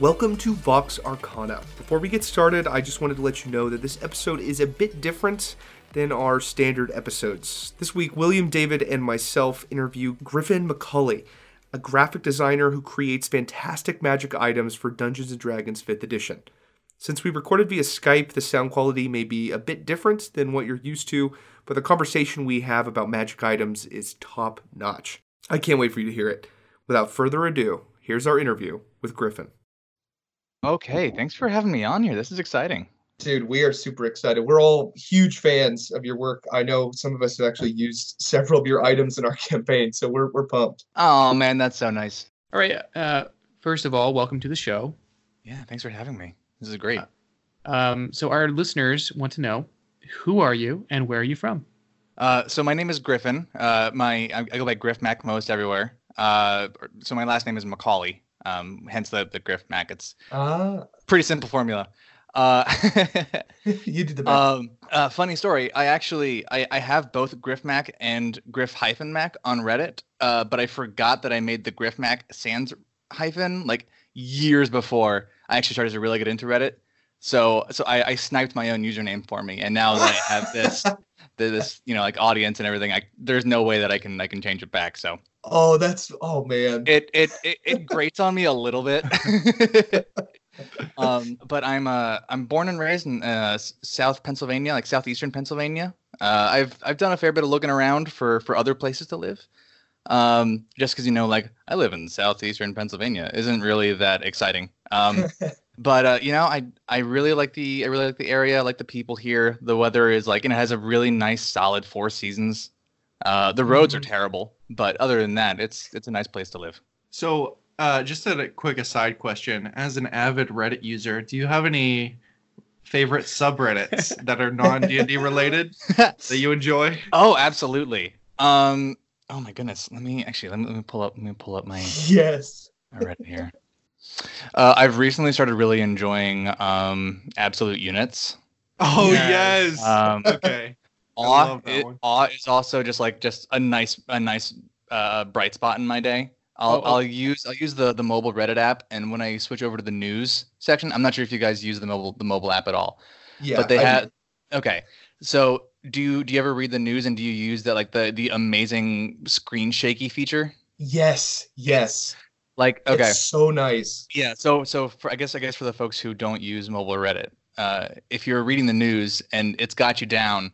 Welcome to Vox Arcana. Before we get started, I just wanted to let you know that this episode is a bit different than our standard episodes. This week, William David and myself interview Griffin Macaulay, a graphic designer who creates fantastic magic items for Dungeons & Dragons 5th edition. Since we recorded via Skype, the sound quality may be a bit different than what you're used to, but the conversation we have about magic items is top notch. I can't wait for you to hear it. Without further ado, here's our interview with Griffin. Okay, thanks for having me on here. This is exciting. Dude, we are super excited. We're all huge fans of your work. I know some of us have actually used several of your items in our campaign, so we're we're pumped. Oh man, that's so nice. All right. Uh, first of all, welcome to the show. Yeah, thanks for having me. This is great. Um, so our listeners want to know who are you and where are you from? Uh, so my name is Griffin. Uh, my I, I go by Griff Mac most everywhere. Uh, so my last name is Macaulay. Um, hence the the Griff Mac. It's Ah, pretty simple formula. Uh, you did the best. um, uh, funny story. I actually I, I have both Griff Mac and Griff hyphen Mac on Reddit. Uh, but I forgot that I made the Griff Mac sans hyphen like years before I actually started to really get into Reddit. So so I, I sniped my own username for me, and now that I have this this you know like audience and everything, I there's no way that I can I can change it back. So oh, that's oh man. it it it, it grates on me a little bit. um, but I'm uh I'm born and raised in uh, South Pennsylvania, like southeastern Pennsylvania. Uh, I've I've done a fair bit of looking around for for other places to live. Um, just because you know, like I live in southeastern Pennsylvania, isn't really that exciting. Um, but uh, you know, I I really like the I really like the area. I like the people here. The weather is like, and it has a really nice, solid four seasons. Uh, the roads are terrible, but other than that, it's it's a nice place to live. So, uh, just a quick aside question: As an avid Reddit user, do you have any favorite subreddits that are non D and D related that you enjoy? Oh, absolutely. Um. Oh my goodness. Let me actually let me, let me pull up. Let me pull up my, yes. my Reddit here. Uh, I've recently started really enjoying um absolute units. Oh Yes. yes. Um, okay. Awe, it- awe is also just like just a nice a nice uh bright spot in my day. I'll Oh, oh. I'll use I'll use the the mobile Reddit app, and when I switch over to the news section, I'm not sure if you guys use the mobile the mobile app at all. Yeah. but they do. okay so do you do you ever read the news and do you use that like the the amazing screen shaky feature Yes. Yes. like okay It's so nice. yeah so so for, i guess i guess for the folks who don't use mobile reddit uh, if you're reading the news and it's got you down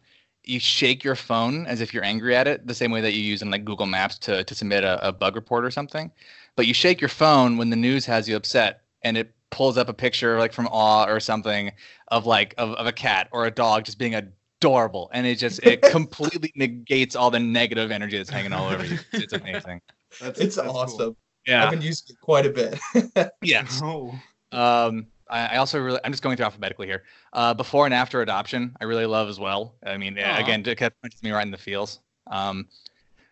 you shake your phone as if you're angry at it the same way that you use in like google maps to, to submit a, a bug report or something but you shake your phone when the news has you upset and it pulls up a picture like from awe or something of like of, of a cat or a dog just being adorable and it just it completely negates all the negative energy that's hanging all over you it's amazing That's, It's that's cool. awesome. I've been using it quite a bit. yes Oh. Um, I, also really, I'm just going through alphabetically here. Uh, before and after adoption, I really love as well. I mean, Aw. again, it kind of punches me right in the feels. Um,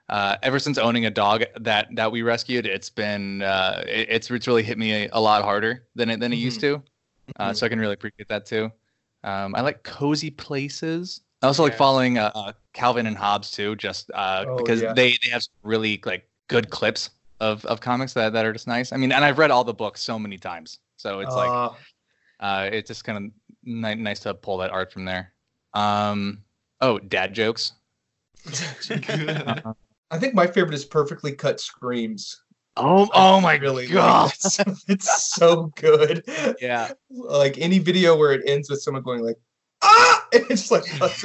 uh, ever since owning a dog that that we rescued, it's been uh, it, it's it's really hit me a, a lot harder than it than it used to. Uh, so I can really appreciate that too. Um, I like cozy places. I also like following uh, uh, Calvin and Hobbes too, just uh, Oh, because yeah. they they have some really like good clips of of comics that that are just nice. I mean, and I've read all the books so many times, so it's like Uh, it's just kind of ni- nice to pull that art from there. Um, oh, dad jokes. I think my favorite is perfectly cut screams. Oh, I oh my really god! it. it's so good. yeah, Like any video where it ends with someone going like ah, and it's like cuts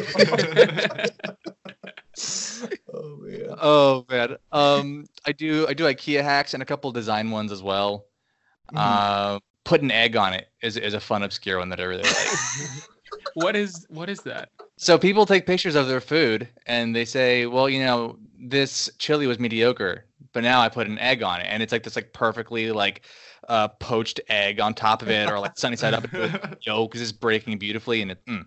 oh man. oh man. Um, I do I do IKEA hacks and a couple design ones as well. Uh, put an egg on it is is a fun obscure one that I really like. What is what is that? so people take pictures of their food and they say, well, you know, this chili was mediocre, but now I put an egg on it, and it's like this like perfectly like uh, poached egg on top of it, or like sunny side up. yolk is just breaking beautifully, and it, mm,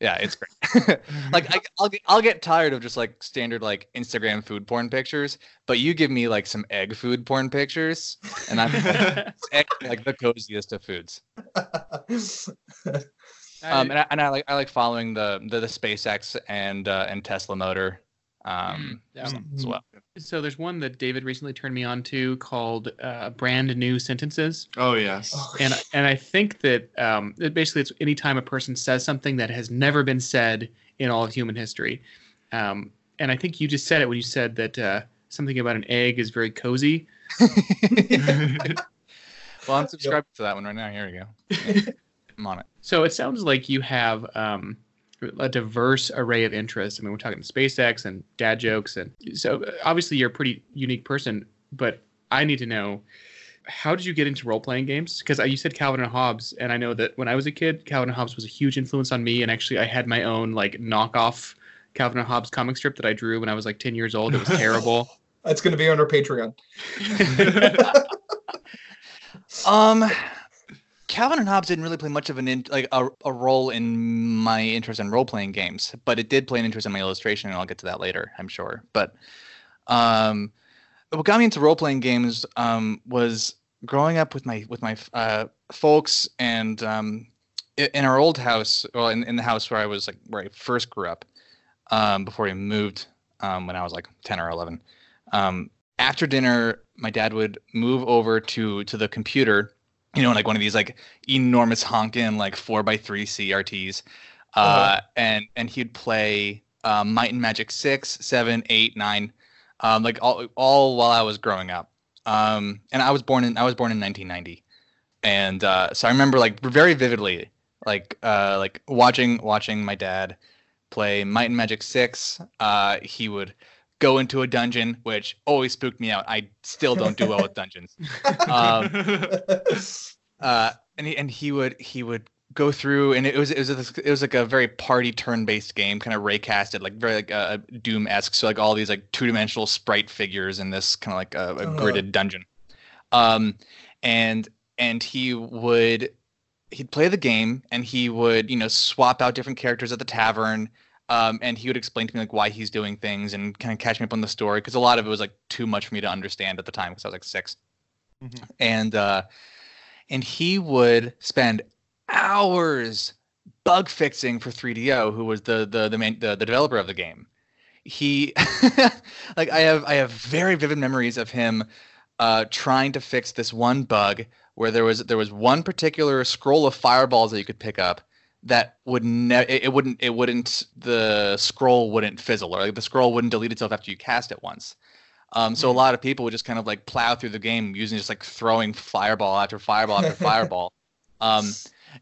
yeah, it's great. like I, I'll get I'll get tired of just like standard like Instagram food porn pictures, but you give me like some egg food porn pictures, and I'm egg, like the coziest of foods. Um, and I, and I like I like following the the, the SpaceX and uh, and Tesla motor, um, Mm, yeah. stuff as well. So there's one that David recently turned me on to called uh, Brand New Sentences. Oh yes. Oh, and and I think that um, it basically it's anytime a person says something that has never been said in all of human history, um, and I think you just said it when you said that uh, something about an egg is very cozy. Well, I'm subscribed to that one right now. Here we go. I'm on it. So it sounds like you have um, a diverse array of interests. I mean, we're talking SpaceX and dad jokes, and so obviously you're a pretty unique person. But I need to know how did you get into role playing games? Because you said Calvin and Hobbes, and I know that when I was a kid, Calvin and Hobbes was a huge influence on me. And actually, I had my own like knockoff Calvin and Hobbes comic strip that I drew when I was like 10 years old. It was terrible. That's going to be on our Patreon. Um, Calvin and Hobbes didn't really play much of an in, like a, a role in my interest in role playing games, but it did play an interest in my illustration, and I'll get to that later, I'm sure. But um, what got me into role playing games um, was growing up with my with my uh, folks and um, in our old house, well, in, in the house where I was like where I first grew up, um, before we moved um, when I was like ten or eleven. Um, after dinner, my dad would move over to to the computer, you know, like one of these like enormous honking like four by three CRTs, uh, Uh-huh. and and he'd play um, Might and Magic six, seven, eight, nine, um, like all all while I was growing up. Um, and I was born in I was born in 1990, and uh, so I remember like very vividly like uh, like watching watching my dad play Might and Magic six. Uh, he would go into a dungeon, which always spooked me out. I still don't do well with dungeons. Um, uh, and he, and he would he would go through, and it was it was a, it was like a very party turn based game, kind of raycasted, like very like uh, Doom esque. So like all these like two dimensional sprite figures in this kind of like a, a Uh-huh. gridded dungeon. Um, and and he would he'd play the game, and he would you know swap out different characters at the tavern. Um, and he would explain to me like why he's doing things and kind of catch me up on the story because a lot of it was like too much for me to understand at the time because I was like 6 Mhm. and uh, and he would spend hours bug fixing for 3DO, who was the the the, main, the, the developer of the game. He like I have I have very vivid memories of him uh, trying to fix this one bug where there was there was one particular scroll of fireballs that you could pick up that would ne- it, it wouldn't it wouldn't the scroll wouldn't fizzle or like the scroll wouldn't delete itself after you cast it once. Um, so a lot of people would just kind of like plow through the game using just like throwing fireball after fireball after fireball. Um,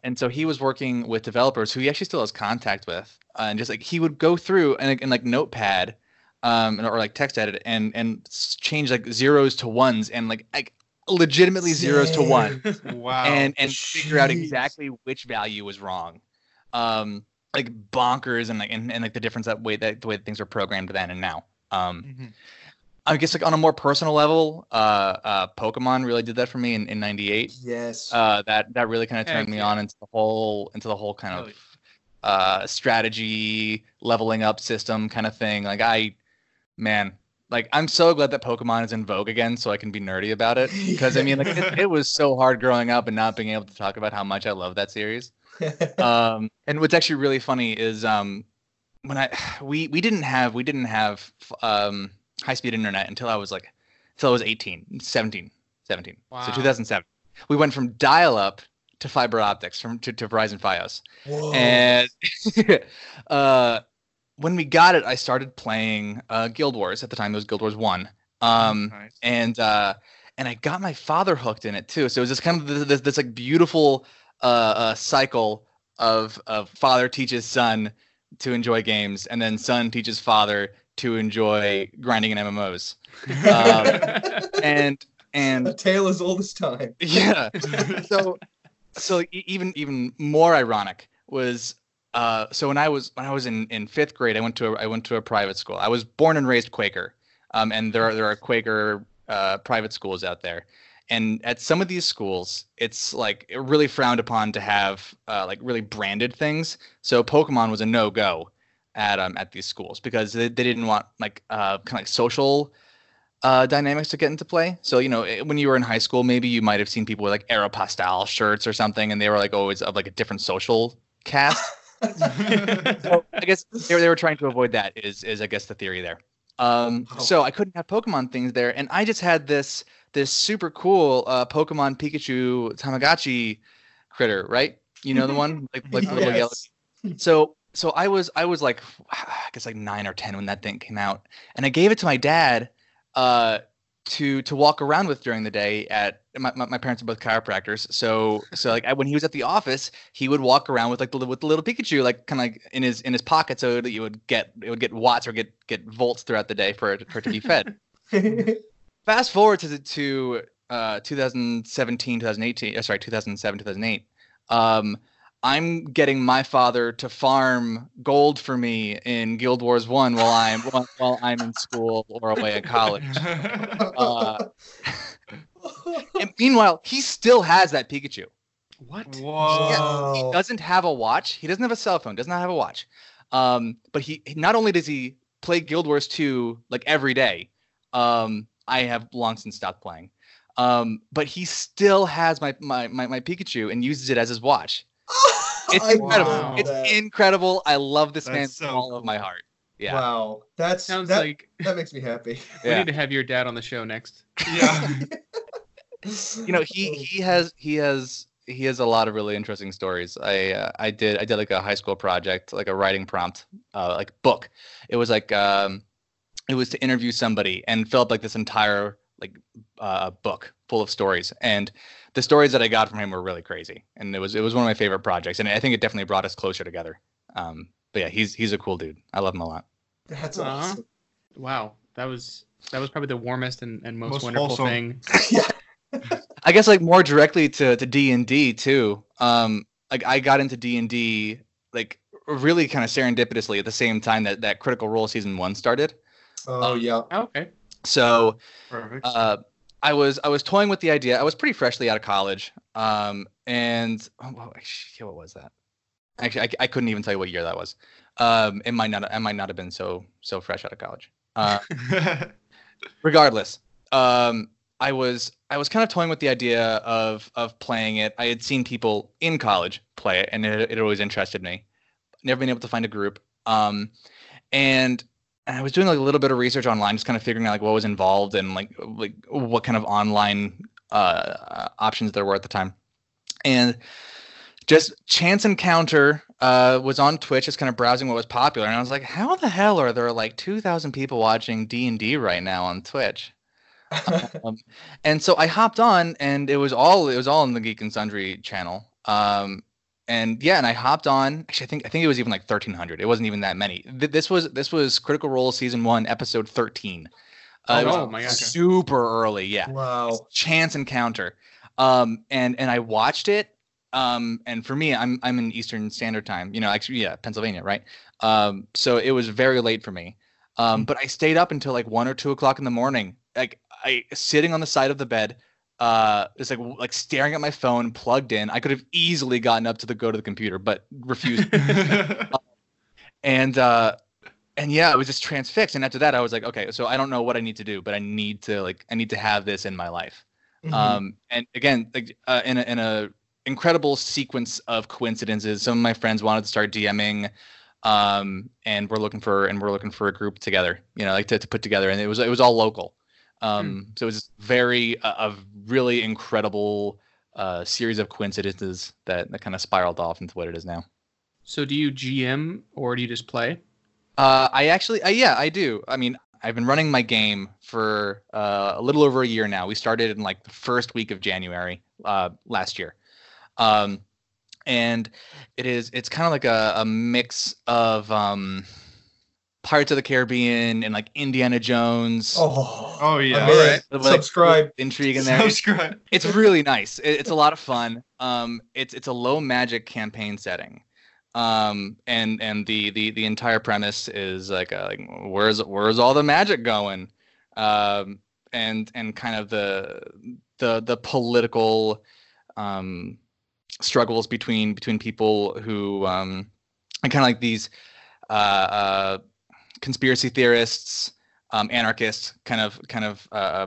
and so he was working with developers who he actually still has contact with, uh, and just like he would go through and, and like Notepad, um, or like text edit and and change like zeros to ones and like like legitimately zeros to one wow. and and figure out exactly which value was wrong um like bonkers and like and, and like the difference that way that the way that things are programmed then and now um Mhm. i guess like on a more personal level uh uh pokemon really did that for me in, in 98 Yes. uh that that really kind of turned Heck me yeah. on into the whole into the whole kind Oh, of uh strategy leveling up system kind of thing like i man like i'm so glad that pokemon is in vogue again so i can be nerdy about it because i mean like it, it was so hard growing up and not being able to talk about how much i love that series um and what's actually really funny is um when i we we didn't have we didn't have um high speed internet until i was like until i was 18 17 17 Wow. so 2007 we went from dial up to fiber optics from to, to verizon fios Whoa. and uh, when we got it, I started playing uh, Guild Wars. At the time, it was Guild Wars One. Um, Nice. and uh, and I got my father hooked in it too. So it was this kind of this, this, this like beautiful uh, uh, cycle of of father teaches son to enjoy games, and then son teaches father to enjoy grinding in MMOs. Um, and and a tale as old as time. yeah so so even even more ironic was uh so when i was when i was in in fifth grade i went to a, i went to a private school i was born and raised quaker um and there are there are quaker uh private schools out there and at some of these schools it's like really frowned upon to have uh, like really branded things so pokemon was a no-go at um at these schools because they, they didn't want like uh kind of like social uh, dynamics to get into play. So you know, eh, when you were in high school, maybe you might have seen people with like Aeropostale shirts or something, and they were like always of like a different social cast. so I guess they were, they were trying to avoid that. Is is I guess the theory there. Um, so I couldn't have Pokemon things there, and I just had this this super cool uh, Pokemon Pikachu Tamagotchi critter, right? You know the one, like like the little yellow. So so I was I was like I guess like nine or ten when that thing came out, and I gave it to my dad uh, to to walk around with during the day. At my, my, my parents are both chiropractors, so so like I, when he was at the office, he would walk around with like the with the little Pikachu like kind of like in his in his pocket, so that you would get it would get watts or get get volts throughout the day for it for it to be fed. Fast forward to the, to uh, 2017, 2018. Uh, sorry, 2007, 2008. Um, I'm getting my father to farm gold for me in Guild Wars One while I'm while, while I'm in school or away at college. Uh, and meanwhile, he still has that Pikachu. What? Whoa. Yeah, he doesn't have a watch. He doesn't have a cell phone. Does not have a watch. Um, but he not only does he play Guild Wars 2 like every day. Um, I have long since stopped playing. Um, but he still has my, my my my Pikachu and uses it as his watch. It's I incredible. love It's that. incredible. I love this That's man so with all of my heart. Yeah. Wow, that's Sounds that, like that makes me happy. we Yeah. need to have your dad on the show next. Yeah. you know he he has he has he has a lot of really interesting stories i uh, i did i did like a high school project like a writing prompt uh like book it was like um it was to interview somebody and fill up like this entire like uh book full of stories and the stories that i got from him were really crazy and it was it was one of my favorite projects and i think it definitely brought us closer together um but yeah he's he's a cool dude i love him a lot That's Aw. awesome. Wow, that was that was probably the warmest and, and most, Most wonderful wholesome. thing. yeah. I guess like more directly to to D and D too. Um, like I got into D and D like really kind of serendipitously at the same time that that Critical Role season one started. Oh yeah. Oh, okay. So Perfect. uh, I was I was toying with the idea. I was pretty freshly out of college, um, and oh, well, actually, what was that? Actually, I, I couldn't even tell you what year that was. Um, it might not I might not have been so so fresh out of college. Uh, regardless um i was i was kind of toying with the idea of of playing it i had seen people in college play it and it, it always interested me never been able to find a group um and i was doing like a little bit of research online just kind of figuring out like what was involved and like like what kind of online uh options there were at the time and just chance encounter uh, was on Twitch, just kind of browsing what was popular, and I was like, "How the hell are there like two thousand people watching D and D right now on Twitch?" um, and so I hopped on, and it was all it was all in the Geek and Sundry channel. Um, and yeah, and I hopped on. Actually, I think I think it was even like thirteen hundred. It wasn't even that many. Th- This was this was Critical Role season one, episode thirteen. Uh, it was Oh, my gosh. super early. Yeah wow. chance encounter um and and i watched it um and for me i'm i'm in eastern standard time you know actually yeah pennsylvania right um so it was very late for me um but i stayed up until like one or two o'clock in the morning like i sitting on the side of the bed uh it's like like staring at my phone plugged in. I could have easily gotten up to the go to the computer but refused. And uh and yeah i was just transfixed. And after that i was like okay so i don't know what i need to do but i need to like i need to have this in my life. Mhm. um and again like uh, in a, in a incredible sequence of coincidences some of my friends wanted to start dming um and we're looking for and we're looking for a group together you know like to, to put together. And it was it was all local um so it's very a, a really incredible uh series of coincidences that, that kind of spiraled off into what it is now So do you GM or do you just play? Uh, I actually, uh, yeah, I do. I mean, I've been running my game for uh, a little over a year now. We started in like the first week of January uh, last year, um, and it is it's kind of like a, a mix of um, Pirates of the Caribbean and like Indiana Jones. Oh. oh yeah. Alright. like, Subscribe. intrigue in there. Subscribe. it's really nice. It, it's a lot of fun. Um, it's it's a low magic campaign setting, um, and and the the the entire premise is like, uh like where's where's all the magic going, um, and and kind of the the the political um, struggles between between people who um, and kind of like these uh, uh, conspiracy theorists, um, anarchists, kind of kind of uh,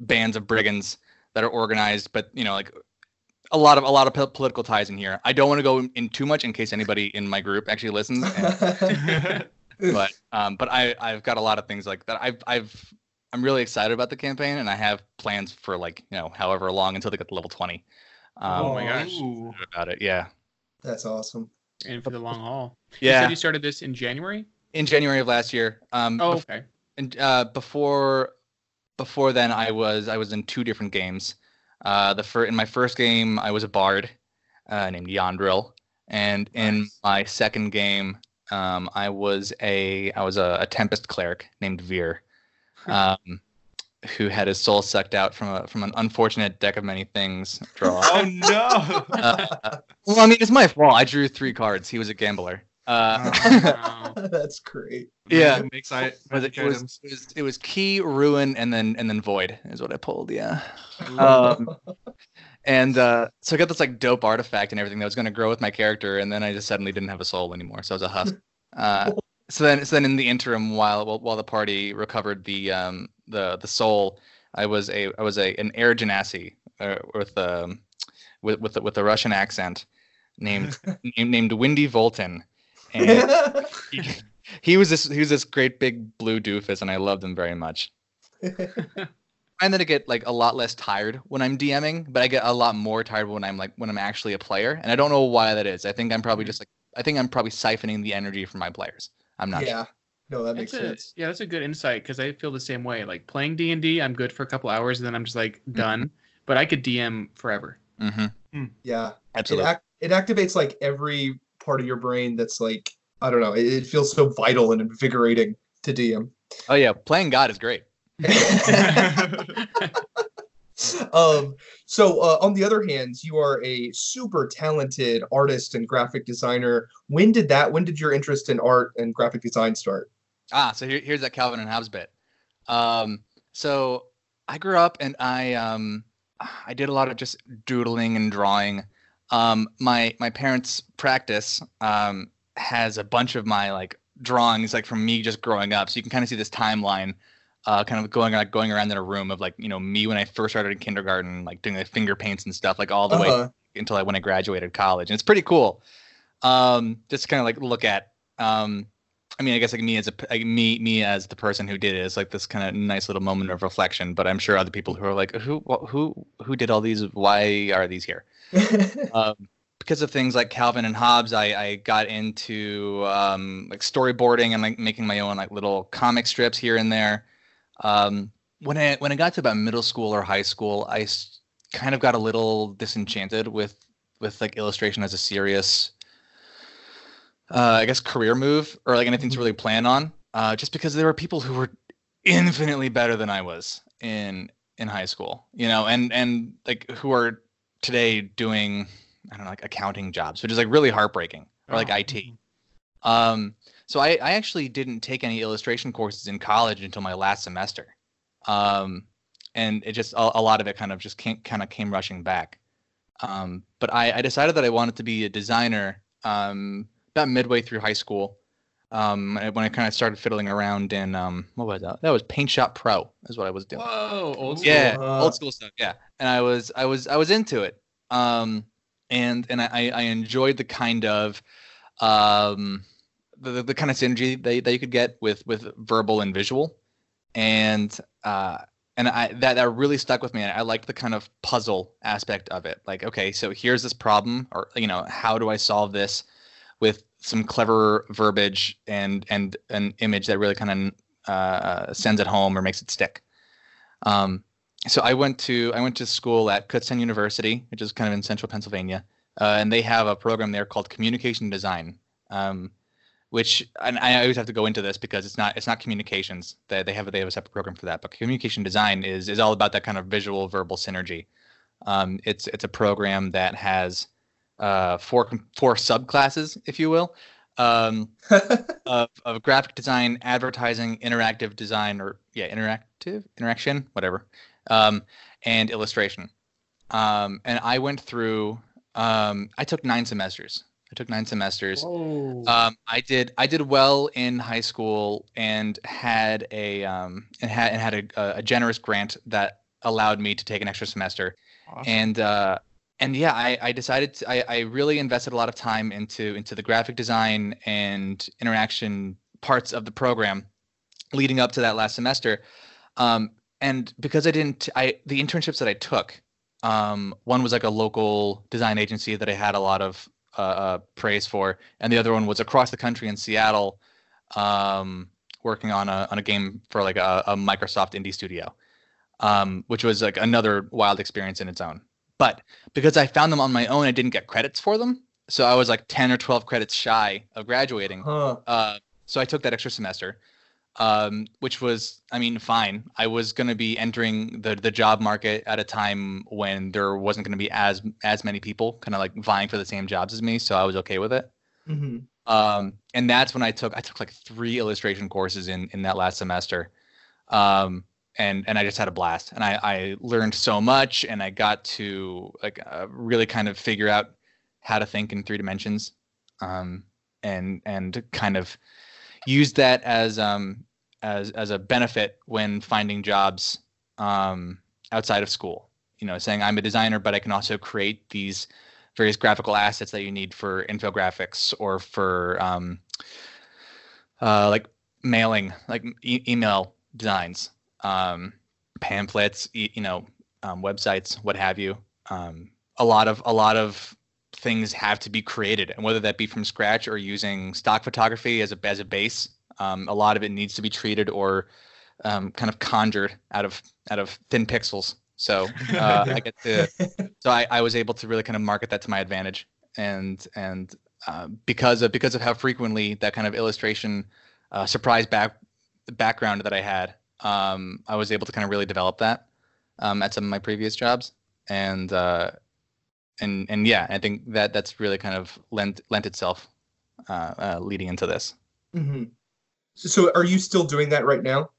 bands of brigands that are organized, but you know, like a lot of a lot of po- political ties in here. I don't want to go in, in too much in case anybody in my group actually listens. And, but um, but I I've got a lot of things like that. I've I've I'm really excited about the campaign, and I have plans for like you know however long until they get to level twenty. Um, Oh my gosh. About it, yeah, That's awesome. And for the long haul. You yeah. said you started this in January? In January of last year. Um, Oh, okay. and uh, before before then I was I was in two different games. Uh, the fir- in my first game I was a bard uh, named Yandril, and in Nice. my second game um, I was a I was a, a Tempest cleric named Veer, um, who had his soul sucked out from a from an unfortunate deck of many things draw. Oh no! uh, well, I mean it's my fault. I drew three cards. He was a gambler. Uh, Wow. That's great. Yeah. Random Makes I was it, it was, items. it was it was key ruin and then and then void is what I pulled. Yeah. Um, and uh, so I got this like dope artifact and everything that was going to grow with my character, and then I just suddenly didn't have a soul anymore, so I was a husk. Uh, so then, so then in the interim, while while, while the party recovered the um the the soul, I was a I was a an air genasi uh, with um with with with a Russian accent named named, named Windy Volton, and he, he was this he was this great big blue doofus, and I loved him very much. I find that I get like a lot less tired when I'm DMing, but I get a lot more tired when I'm like when I'm actually a player, and I don't know why that is. I think I'm probably mm-hmm. just like I think I'm probably siphoning the energy from my players. I'm not. yeah. No, that makes That's a, sense. yeah, that's a good insight because I feel the same way. Like playing D and I'm good for a couple hours and then I'm just like mm-hmm. done. But I could DM forever. Mm-hmm. Hmm. Yeah. It, Absolutely. ac- it activates like every part of your brain that's like, I don't know, it, it feels so vital and invigorating to DM. oh yeah, playing God is great. um, so uh, on the other hand, you are a super talented artist and graphic designer. When did that? When did your interest in art and graphic design start? Ah, so here, here's that Calvin and Hobbes bit. Um, so I grew up and I um, I did a lot of just doodling and drawing. Um, my my parents' practice um, has a bunch of my like drawings like from me just growing up. So you can kind of see this timeline, uh, kind of going like going around in a room of like you know me when I first started in kindergarten, like doing the finger paints and stuff, like all the way Uh-huh. until I when I graduated college, and it's pretty cool. Um, just kind of like look at. Um, I mean, I guess like me as a like me me as the person who did it is like this kind of nice little moment of reflection. But I'm sure other people who are like, who who who did all these? Why are these here? um, because of things like Calvin and Hobbes, I, I got into um, like storyboarding and like making my own like little comic strips here and there. Um, when I when I got to about middle school or high school, I s- kind of got a little disenchanted with with like illustration as a serious, uh, I guess, career move or like anything to really plan on. Uh, just because there were people who were infinitely better than I was in in high school, you know, and and like who are today doing I don't know like accounting jobs, which is like really heartbreaking, or like Oh. IT. Um, so I, I actually didn't take any illustration courses in college until my last semester, um, and it just a, a lot of it kind of just came, kind of came rushing back. Um, but I, I decided that I wanted to be a designer um, about midway through high school. Um, when I kind of started fiddling around in um, what was that? That was Paint Shop Pro, is what I was doing. Whoa, old school. Yeah, Uh, old school stuff. Yeah, and I was I was I was into it. Um, and and I I enjoyed the kind of um the, the, the kind of synergy that, that you could get with with verbal and visual, and uh and I that that really stuck with me. I liked the kind of puzzle aspect of it. Like, okay, so here's this problem, or you know, how do I solve this with some clever verbiage and and an image that really kind of uh, sends it home or makes it stick. Um, so I went to I went to school at Kutztown University, which is kind of in central Pennsylvania, uh, and they have a program there called Communication Design, um, which and I always have to go into this because it's not it's not communications. They they have they have a separate program for that, but communication design is is all about that kind of visual verbal synergy. Um, it's it's a program that has uh, four four subclasses, if you will. Um, of, of graphic design, advertising, interactive design, or yeah, interactive interaction, whatever, um, and illustration. Um, and I went through. Um, I took nine semesters. I took nine semesters. Whoa. Um, I did. I did well in high school and had a um, and had and had a, a generous grant that allowed me to take an extra semester Awesome. and uh, and yeah, I, I decided to, I, I really invested a lot of time into into the graphic design and interaction parts of the program leading up to that last semester. Um, and because I didn't, I the internships that I took, um, one was like a local design agency that I had a lot of uh, uh, praise for, and the other one was across the country in Seattle, um, working on a on a game for like a, a Microsoft indie studio, um, which was like another wild experience in its own. But because I found them on my own, I didn't get credits for them, so I was like ten or twelve credits shy of graduating. Huh. Uh, so I took that extra semester, um, which was, I mean, fine. I was going to be entering the the job market at a time when there wasn't going to be as as many people kind of like vying for the same jobs as me, so I was okay with it. hmm Um, and that's when I took I took like three illustration courses in in that last semester, um, and and I just had a blast, and I I learned so much, and I got to like uh, really kind of figure out how to think in three dimensions, um, and and kind of use that as um as as a benefit when finding jobs um outside of school. You know, saying I'm a designer, but I can also create these various graphical assets that you need for infographics or for um, uh, like mailing, like e- email designs, um, pamphlets, you know, um, websites, what have you. Um, a lot of a lot of things have to be created, and whether that be from scratch or using stock photography as a as a base, um, a lot of it needs to be treated or um, kind of conjured out of out of thin pixels. So uh, I get to so I, I was able to really kind of market that to my advantage and and uh, because of because of how frequently that kind of illustration uh, surprise back background that I had um, I was able to kind of really develop that um, at some of my previous jobs and uh, and and yeah I think that that's really kind of lent lent itself uh, uh, leading into this Mm-hmm. So, so are you still doing that right now?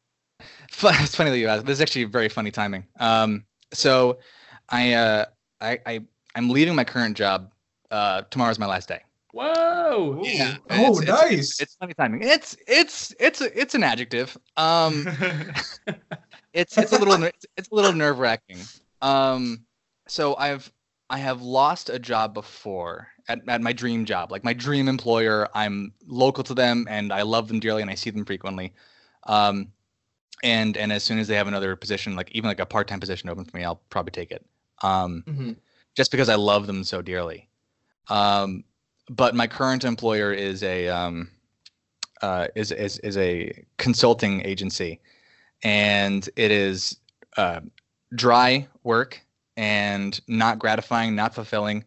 It's funny that you asked. This is actually very funny timing. Um, so I, uh, I, I, I'm leaving my current job. Uh, tomorrow's my last day. Whoa! Yeah. Oh, It's- it's- nice. It's funny timing. It's, it's, it's, a, it's an adjective. Um, it's, it's a little, it's, it's a little nerve wracking. Um, so I've, I have lost a job before at, at my dream job, like my dream employer. I'm local to them and I love them dearly and I see them frequently. Um, and and as soon as they have another position, like even like a part time position open for me, I'll probably take it. Um, hmm just because I love them so dearly. Um, but my current employer is a um, uh, is, is is a consulting agency, and it is uh, dry work and not gratifying, not fulfilling,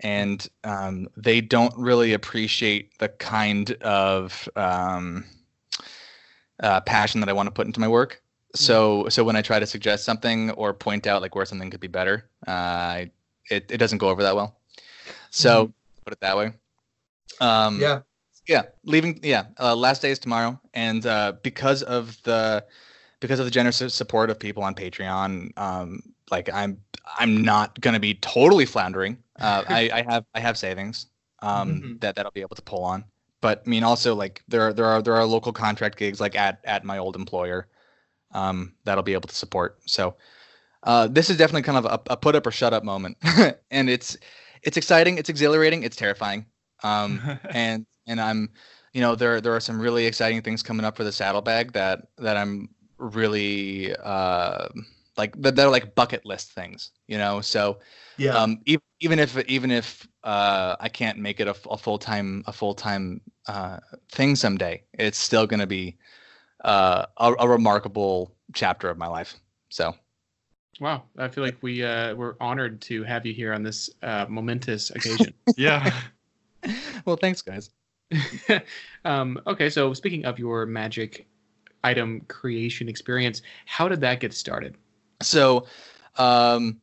and um, they don't really appreciate the kind of um, uh, passion that I want to put into my work. So so when I try to suggest something or point out like where something could be better, uh, it it doesn't go over that well. So put it that way. Um, Yeah. yeah, leaving. Yeah, uh, last day is tomorrow, and uh, because of the because of the generous support of people on Patreon, um, like I'm I'm not gonna be totally floundering. Uh, I, I have I have savings um, Mhm. that that I'll be able to pull on. But I mean, also like there are there are there are local contract gigs like at at my old employer um, that'll be able to support. So uh, this is definitely kind of a, a put up or shut up moment, and it's it's exciting, it's exhilarating, it's terrifying, um, and and I'm you know there there are some really exciting things coming up for the saddlebag that that I'm really uh, like that, that are like bucket list things, you know. So Yeah. um, even even if even if uh, I can't make it a, a full time a full time uh, thing someday, it's still going to be uh, a, a remarkable chapter of my life. So Wow, I feel like we uh, we're honored to have you here on this uh, momentous occasion. yeah. well, thanks, guys. um, okay, so speaking of your magic item creation experience, how did that get started? So, um,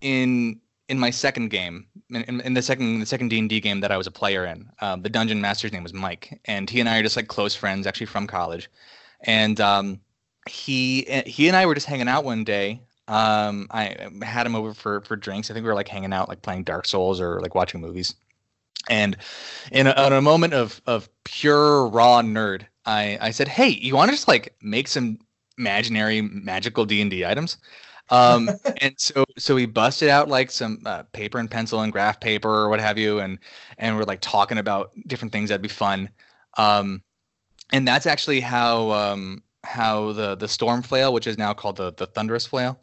in in my second game, in, in, in the second the second D and D game that I was a player in, um, the dungeon master's name was Mike, and he and I are just like close friends, actually from college, and um, he he and I were just hanging out one day. Um, I had him over for for drinks. I think we were like hanging out, like playing Dark Souls or like watching movies. And in a, in a moment of of pure raw nerd, I I said, "Hey, you want to just like make some imaginary magical D and D items?" Um, and so so we busted out like some uh, paper and pencil and graph paper or what have you, and and we're like talking about different things that'd be fun. Um, and that's actually how um, how the the storm flail, which is now called the the thunderous flail,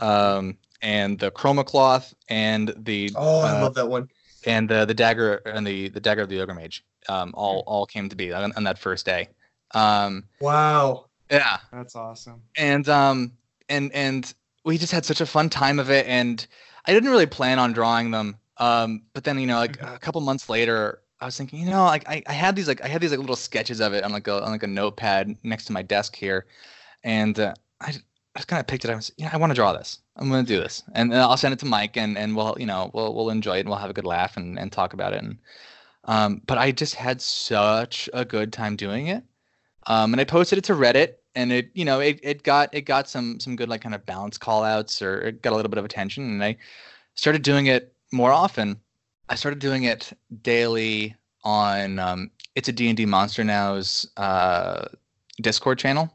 um, and the chroma cloth and the Oh, I uh, love that one. and the the dagger and the the dagger of the ogre mage um, all all came to be on, on that first day. Um, Wow. yeah, That's awesome. and um and and we just had such a fun time of it and i didn't really plan on drawing them um but then you know like a couple months later i was thinking you know like i, I had these like i had these like little sketches of it on like a on like a notepad next to my desk here and uh, i I just kind of picked it up and said, yeah, I want to draw this. I'm going to do this. And I'll send it to Mike and, and we'll, you know, we'll, we'll enjoy it and we'll have a good laugh and, and talk about it. And, um, but I just had such a good time doing it. Um, and I posted it to Reddit and it you know it, it got it got some some good like kind of balance call outs or it got a little bit of attention and i started doing it more often i started doing it daily on um, it's a d&d monster now's uh, discord channel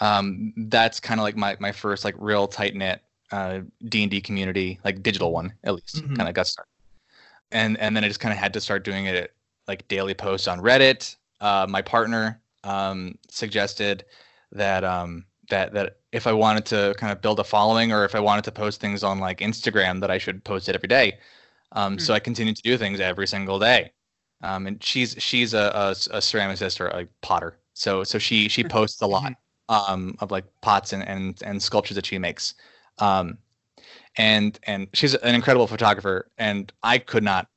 um, that's kind of like my, my first like real tight knit uh, d&d community like digital one at least Mhm. kind of got started and and then i just kind of had to start doing it like daily posts on reddit uh, my partner um, suggested that um that that if I wanted to kind of build a following or if I wanted to post things on like Instagram that I should post it every day. Um, So I continued to do things every single day. Um, and she's she's a, a, a ceramicist or a potter. So so she she posts a lot um, of like pots and, and and sculptures that she makes. Um, and and she's an incredible photographer and I could not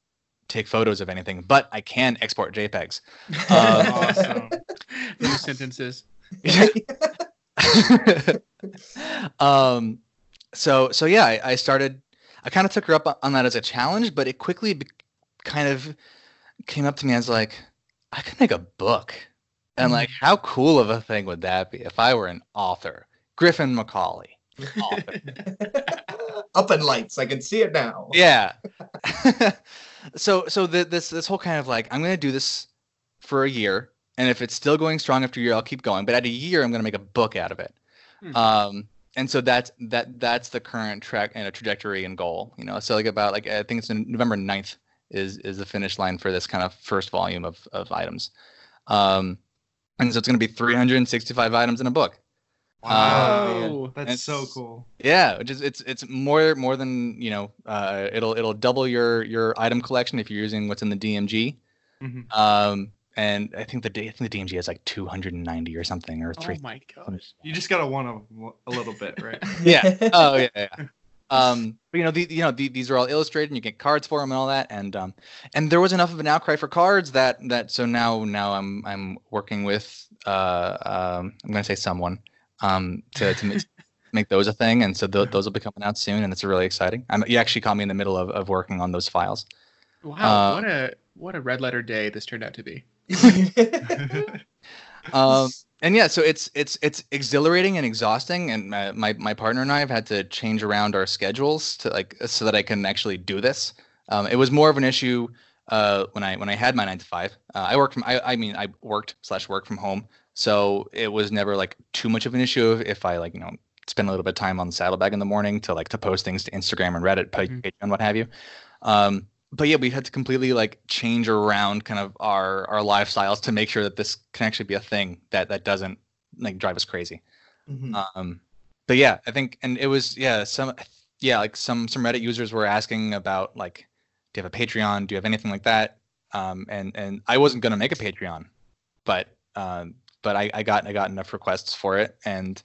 take photos of anything, but I can export JPEGs. Uh, awesome. New sentences. um so so yeah I, I started i kind of took her up on- on that as a challenge but it quickly be- kind of came up to me as like i could make a book and like how cool of a thing would that be if i were an author griffin macaulay author. Up in lights. I can see it now. yeah so so the, this this whole kind of like i'm going to do this for a year and if it's still going strong after a year i'll keep going but at a year i'm going to make a book out of it Hmm. um and so that's that that's the current track and a trajectory and goal you know so like about like i think it's november 9th is is the finish line for this kind of first volume of of items um and so it's going to be 365 items in a book Wow. That's It's- so cool. yeah, which is it's it's more more than you know. Uh, it'll it'll double your your item collection if you're using what's in the DMG. Mhm. Um, and I think the D- I think the DMG has like 290 or something or Oh three. my gosh. You just gotta want a, a little bit, right? yeah. Oh yeah. yeah. Um, but you know, the, you know, the, these are all illustrated, and you get cards for them and all that. And um, and there was enough of an outcry for cards that that so now now I'm I'm working with uh um I'm gonna say someone um to to make, make those a thing, and so th- those will be coming out soon, and it's really exciting. I'm you actually caught me in the middle of, of working on those files. Wow. Uh, what a what a red letter day this turned out to be. um, and yeah, so it's it's it's exhilarating and exhausting, and my, my my partner and I have had to change around our schedules to like so that I can actually do this. Um, it was more of an issue uh, when I when I had my nine to five. Uh, I worked from I, I mean I worked slash work from home, so it was never like too much of an issue if, I like you know spend a little bit of time on the saddlebag in the morning to like to post things to Instagram and Reddit, Mhm. Patreon, what have you. Um, but yeah, we had to completely like change around kind of our our lifestyles to make sure that this can actually be a thing that that doesn't like drive us crazy. Mhm. Um, but yeah, I think, and it was yeah some yeah like some some Reddit users were asking about like, do you have a Patreon? Do you have anything like that? Um, and and I wasn't gonna make a Patreon, but um, but I, I got I got enough requests for it and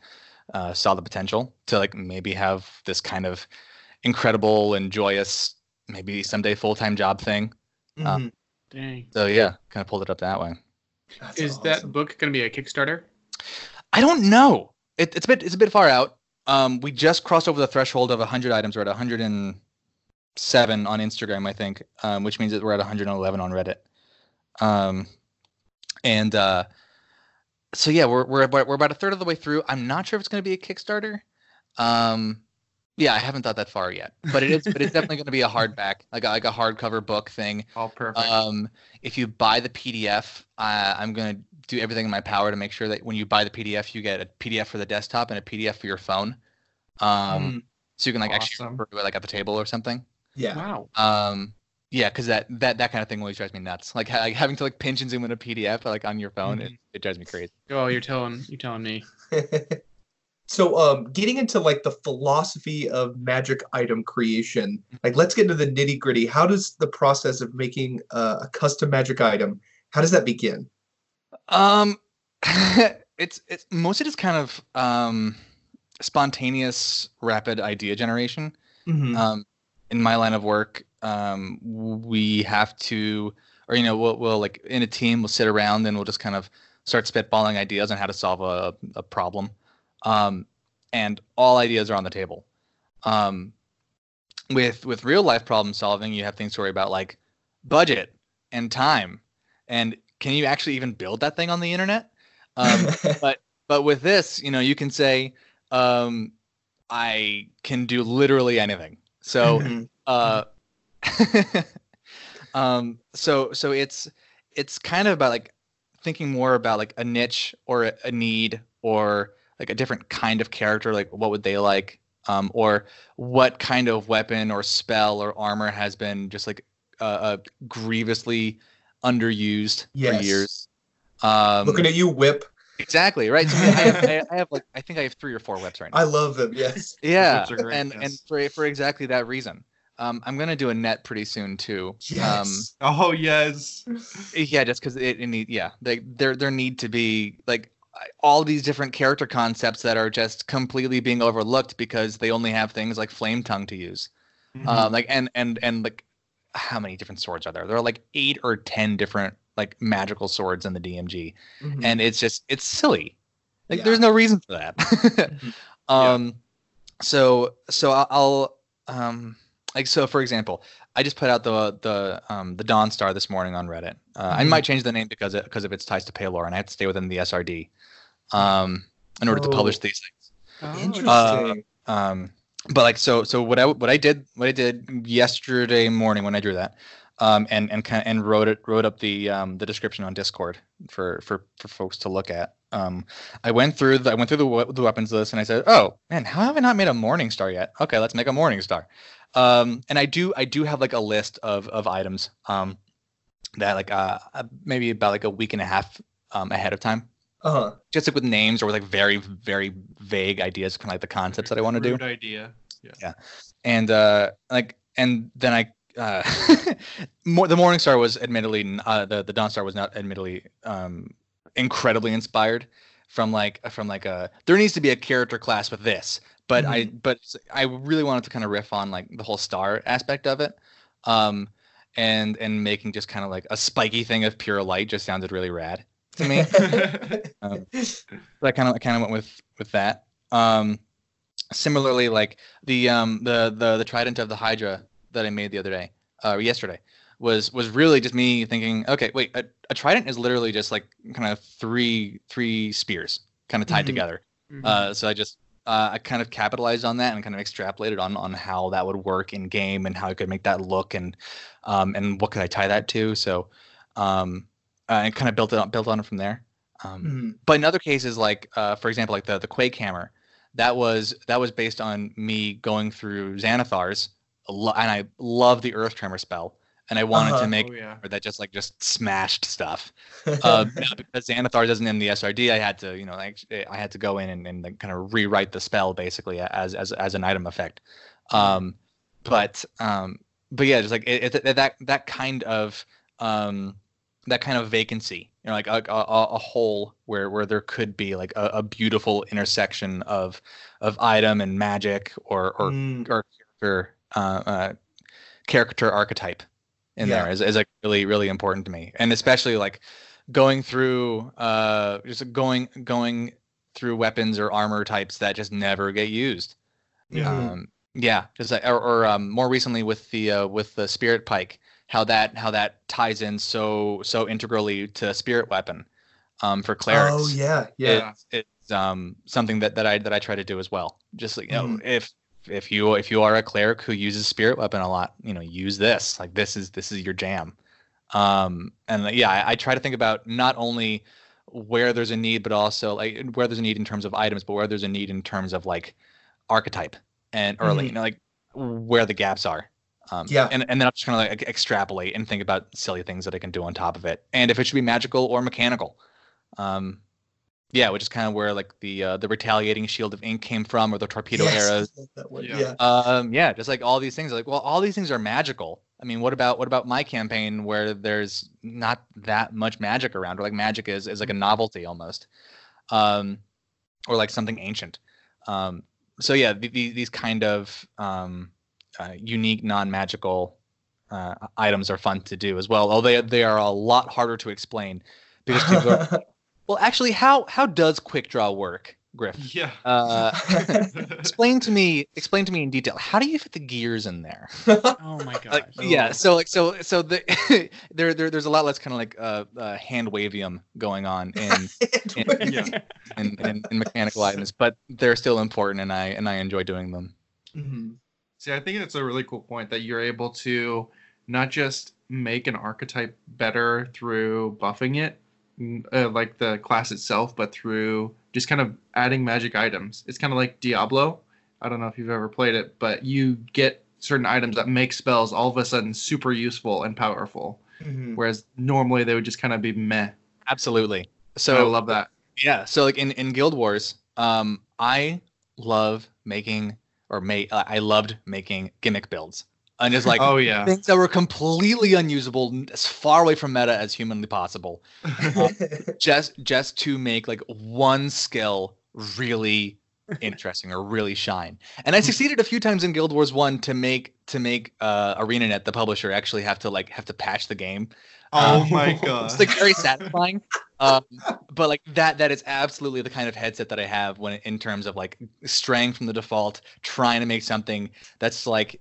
uh, saw the potential to like maybe have this kind of incredible and joyous maybe someday full time job thing. Mhm. Dang. So yeah, kind of pulled it up that way. That's Is awesome. that book going to be a Kickstarter? I don't know. It, it's a bit it's a bit far out. Um, we just crossed over the threshold of 100 items. We're at 107 on Instagram, I think, um, which means that we're at 111 on Reddit. Um, and uh, so yeah, we're we're about, we're about a third of the way through. I'm not sure if it's going to be a Kickstarter. Um, yeah, I haven't thought that far yet, but it is. but it's definitely going to be a hardback, like a, like a hardcover book thing. All perfect. Um, if you buy the PDF, uh, I'm gonna do everything in my power to make sure that when you buy the PDF, you get a PDF for the desktop and a PDF for your phone. Um, Mm, so you can like actually refer to it like at the table or something. yeah. Wow. Um, Yeah, because that, that that kind of thing always drives me nuts. Like, ha- like having to like pinch and zoom in a PDF like on your phone, it, it drives me crazy. Oh, you're telling you're telling me. so um getting into like the philosophy of magic item creation like let's get into the nitty gritty how does the process of making uh, a custom magic item how does that begin Um, it's it's mostly just kind of um spontaneous, rapid idea generation. Mhm. Um, in my line of work, um, we have to, or you know, we'll, we'll like in a team, we'll sit around and we'll just kind of start spitballing ideas on how to solve a, a problem. Um, and all ideas are on the table. Um, with with real life problem solving, you have things to worry about like budget and time, and can you actually even build that thing on the internet? Um, but with this, you know, you can say, um, I can do literally anything. So, Mhm. uh, um, so so it's it's kind of about like thinking more about like a niche or a need or like a different kind of character. Like what would they like? Um, or what kind of weapon or spell or armor has been just like uh, uh, grievously underused Yes. for years. Um, looking at you whip Exactly right. So I have, I I have like I think I have three or four whips right now. i love them yes yeah, whips are great, and and for for exactly that reason. Um, I'm gonna do a net pretty soon too. yes Oh yes. Um, yeah, just because it, it need yeah, they, there there need to be like I- all these different character concepts that are just completely being overlooked because they only have things like flame tongue to use. Mhm. Um, like and and and like how many different swords are there? There are like eight or ten different like magical swords in the DMG. Mhm. and it's just it's silly like Yeah. there's no reason for that um so so I'll, I'll um like so for example i just put out the the um the dawn star this morning on reddit uh, i Mhm. might change the name because it because of its ties to Pelor and i have to stay within the srd um in order to publish Oh. these things. Oh, interesting. Uh, um but like so so what i what i did what i did yesterday morning when i drew that um and and kind and wrote it wrote up the um the description on discord for for for folks to look at. Um i went through the i went through the, the weapons list and i said oh man how have i not made a morning star yet? Okay let's make a morning star. Um and i do i do have like a list of of items um that like uh, maybe about like a week and a half um ahead of time uh-huh just like with names or with like very very vague ideas kind of like the concepts that i want to do Rude idea. Yeah. yeah. And uh like and then i uh more the morning star was admittedly uh the the dawn star was not admittedly um incredibly inspired from like from like a there needs to be a character class with this but i but i really wanted to kind of riff on like the whole star aspect of it um and and making just kind of like a spiky thing of pure light just sounded really rad to me Um, so I kind of I kind of went with with that. Um, similarly, like the um the the the trident of the Hydra that I made the other day, uh, yesterday, was was really just me thinking, okay, wait, a, a trident is literally just like kind of three three spears kind of tied Mhm. together. Mhm. Uh, so I just uh, I kind of capitalized on that and kind of extrapolated on on how that would work in game and how I could make that look and um, and what could I tie that to. So um, uh, and kind of built it on, built on it from there. Um, Mhm. but in other cases, like uh, for example, like the the Quake Hammer, that was that was based on me going through Xanathars, and I love the Earth Tremor spell, and I wanted Uh-huh. to make oh yeah. that just like just smashed stuff. Uh, because Xanathar doesn't in the SRD, I had to you know like I had to go in and, and kind of rewrite the spell basically as as as an item effect. Um, but um, but yeah, just like it, it, that that kind of um, that kind of vacancy, you know, like a, a, a hole where where there could be like a, a beautiful intersection of of item and magic or or Mm, or character uh, uh, character archetype in Yeah. there is, is like really really important to me and especially like going through uh just going going through weapons or armor types that just never get used Yeah. Mhm. um yeah just like or, or um more recently with the uh with the spirit pike how that how that ties in so so integrally to spirit weapon um for clerics oh yeah yeah it's, it's um something that, that I that I try to do as well. Just like, you know, Mhm. if if you if you are a cleric who uses spirit weapon a lot, you know, use this. Like this is this is your jam. Um and yeah, I, I try to think about not only where there's a need, but also like where there's a need in terms of items, but where there's a need in terms of like archetype and early, Mhm. you know like where the gaps are. Um, Yeah. And, and then I'll just kind of like extrapolate and think about silly things that I can do on top of it, and if it should be magical or mechanical. Um, yeah, which is kind of where like the uh, the retaliating shield of ink came from, or the torpedo Yes, arrows. that one. Yeah. Yeah. Um, yeah, just like all these things. Like, well, all these things are magical. I mean, what about what about my campaign where there's not that much magic around, or like magic is is like a novelty almost, um, or like something ancient. Um, so yeah, the, the, these kind of um, uh, unique non-magical uh, items are fun to do as well. Although they they are a lot harder to explain because people are well. Actually, how how does quick draw work, Griff? Yeah. Uh, explain to me explain to me in detail how do you fit the gears in there Oh my god. like yeah so like so so the there, there there's a lot less kind of like uh, uh hand wavium going on in Yeah. in, in in mechanical items but they're still important and i and i enjoy doing them Mhm. See, I think it's a really cool point that you're able to not just make an archetype better through buffing it, uh, like the class itself, but through just kind of adding magic items. It's kind of like Diablo. I don't know if you've ever played it, but you get certain items that make spells all of a sudden super useful and powerful, Mhm. whereas normally they would just kind of be meh. absolutely So I love that. yeah so like in in guild wars um i love making or make i loved making gimmick builds. And just like oh yeah. things that were completely unusable as far away from meta as humanly possible. Just just to make like one skill really interesting or really shine. And i succeeded a few times in guild wars 1 to make to make uh arenanet the publisher actually have to like have to patch the game. Oh Um, my god. it's like very satisfying um but like that that is absolutely the kind of headset that i have when in terms of like straying from the default trying to make something that's like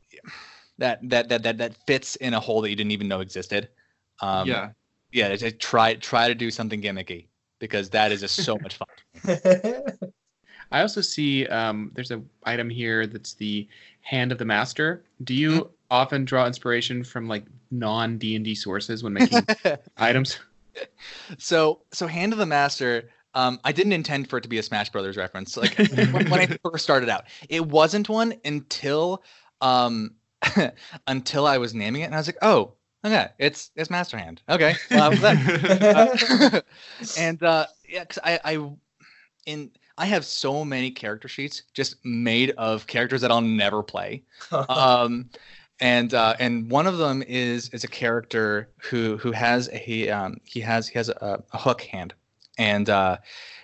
that that that that, that fits in a hole that you didn't even know existed um yeah. yeah to, to try try to do something gimmicky because that is just so much fun I also see um, there's a item here that's the hand of the master. Do you often draw inspiration from like non D and D sources when making items? So so hand of the master um i didn't intend for it to be a smash brothers reference like when, when i first started out. It wasn't one until um until i was naming it and i was like oh okay it's it's master hand. Okay well, that? Uh, and uh yeah because i i in i have so many character sheets just made of characters that i'll never play. Um and uh and one of them is is a character who who has a he um he has he has a, a hook hand. And uh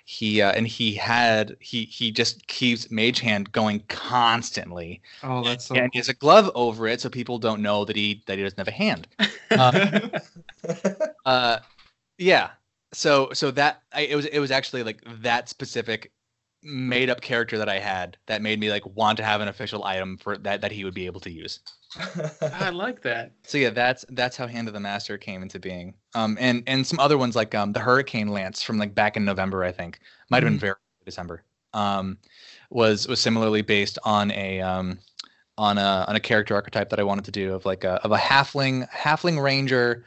he uh, and he had he he just keeps mage hand going constantly. Oh, that's so and he has a glove over it so people don't know that he that he doesn't have a hand. Uh, uh yeah. So so that I, it was it was actually like that specific made up character that i had that made me like want to have an official item for that that he would be able to use. I like that. so yeah that's that's how hand of the master came into being. Um and and some other ones like um the hurricane lance from like back in november i think. Might have been very december. Um was was similarly based on a um on a on a character archetype that i wanted to do of like a of a halfling halfling ranger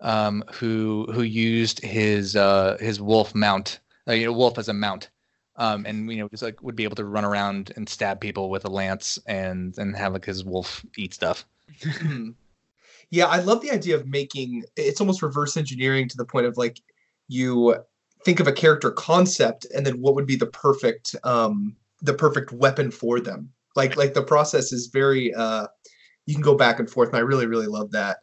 um who who used his uh his wolf mount uh, you know wolf as a mount um and you know just like would be able to run around and stab people with a lance and and have like his wolf eat stuff Mhm. yeah, I love the idea of making it's almost reverse engineering to the point of like you think of a character concept and then what would be the perfect um the perfect weapon for them. Like like the process is very uh you can go back and forth and I really really love that.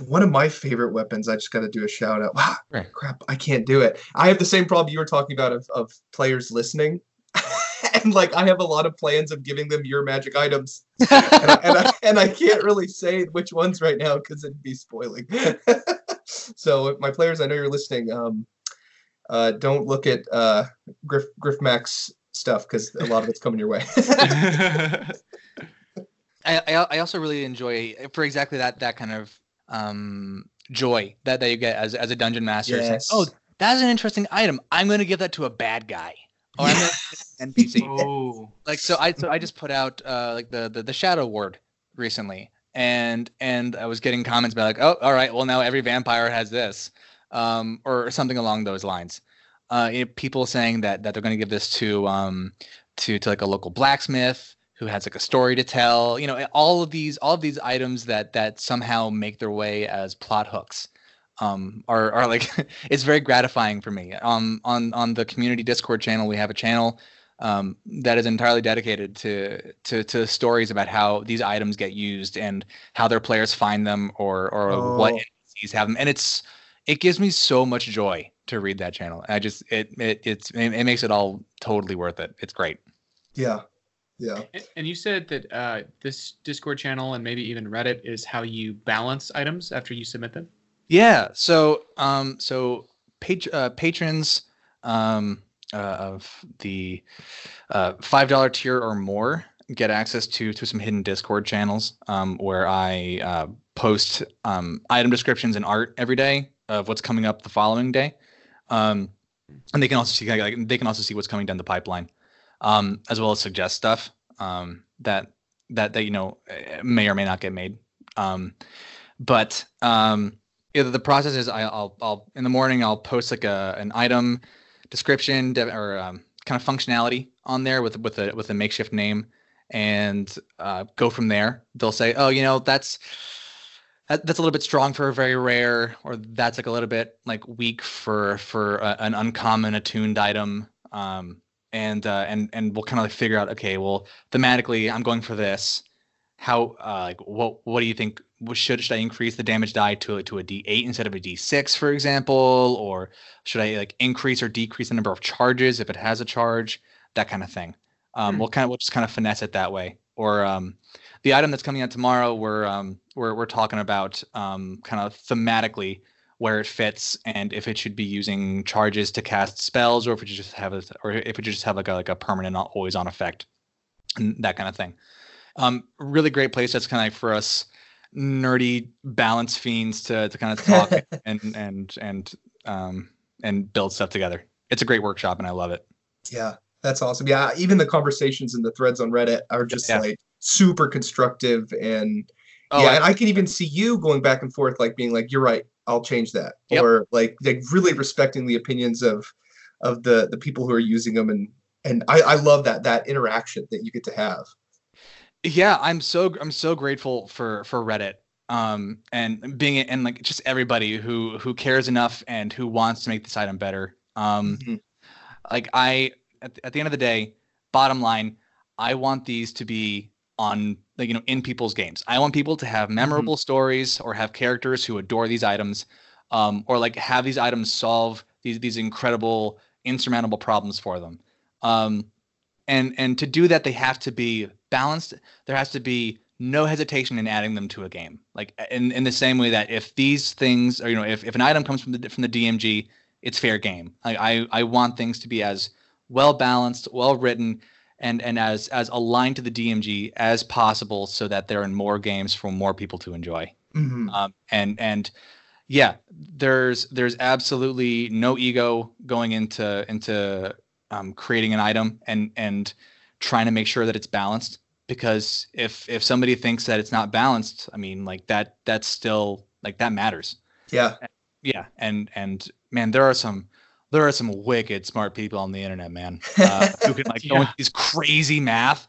One of my favorite weapons, I just got to do a shout out. Wow, Right. crap, I can't do it. I have the same problem you were talking about of, of players listening. and like I have a lot of plans of giving them your magic items and, I, and, I, and I can't really say which ones right now because it'd be spoiling. so, if my players, I know you're listening. Um, uh, don't look at uh, Griff Griff Max stuff because a lot of it's coming your way. I, I I also really enjoy for exactly that that kind of um joy that, that you get as as a dungeon master. It's like, oh, that's an interesting item. I'm going to give that to a bad guy. Or I'm going to NPC. oh. like so I so I just put out uh like the the, the shadow ward recently and and I was getting comments about like oh all right well now every vampire has this um or something along those lines. Uh you know, people saying that that they're going to give this to um to to like a local blacksmith who has like a story to tell. You know, all of these all of these items that that somehow make their way as plot hooks um, are are like it's very gratifying for me. Um, on on the community Discord channel, we have a channel um, that is entirely dedicated to, to to stories about how these items get used and how their players find them or or Oh. what NPCs have them, and it's it gives me so much joy to read that channel. I just it it it's it, it makes it all totally worth it. It's great. Yeah. Yeah. And you said that uh, this Discord channel and maybe even Reddit is how you balance items after you submit them. Yeah. So, um, so pat- uh, patrons um, uh, of the uh, five dollar tier or more get access to to some hidden Discord channels um, where I uh, post um, item descriptions and art every day of what's coming up the following day, um, and they can also see like they can also see what's coming down the pipeline, um, as well as suggest stuff um, that that that you know may or may not get made. Um, but um, the process is I, I'll I'll in the morning I'll post like a an item description de- or um, kind of functionality on there with with a with a makeshift name and uh, go from there. They'll say, oh, you know, that's that, that's a little bit strong for a very rare, or that's like a little bit like weak for for a, an uncommon attuned item. Um, and uh, and and we'll kind of like figure out, okay, well, thematically, I'm going for this. How uh, like what what do you think? Should should I increase the damage die to a- to a D8 instead of a D6, for example, or should I like increase or decrease the number of charges if it has a charge? That kind of thing. Um, Hmm. We'll kind of we'll just kind of finesse it that way. Or um, the item that's coming out tomorrow, we're um, we're we're talking about um, kind of thematically where it fits and if it should be using charges to cast spells or if it should just have a, or if it should just have like a like a permanent always on effect and that kind of thing. Um, really great place that's kind of like for us nerdy balance fiends to to kind of talk and and and um and build stuff together. It's a great workshop and I love it. Yeah, that's awesome. Yeah, even the conversations and the threads on Reddit are just Yeah. like super constructive and Oh, yeah, I- and I can even see you going back and forth, like being like, "You're right, I'll change that," Yep. or like like really respecting the opinions of of the the people who are using them, and and I I love that that interaction that you get to have. yeah i'm so i'm so grateful for for reddit um and being and like just everybody who who cares enough and who wants to make this item better um Mhm. like i at, at the end of the day bottom line i want these to be on like you know in people's games. I want people to have memorable stories or have characters who adore these items um or like have these items solve these these incredible insurmountable problems for them. Um and and to do that they have to be balanced. There has to be no hesitation in adding them to a game. Like in, in the same way that if these things or you know if, if an item comes from the from the dmg it's fair game. I, I i want things to be as well balanced well written and and as as aligned to the dmg as possible so that they're in more games for more people to enjoy. Mhm. um, and and yeah there's there's absolutely no ego going into into um, creating an item and and trying to make sure that it's balanced because if if somebody thinks that it's not balanced i mean like that that's still like that matters. Yeah, yeah. And and man there are some there are some wicked smart people on the internet man uh, who can like go Yeah. into these crazy math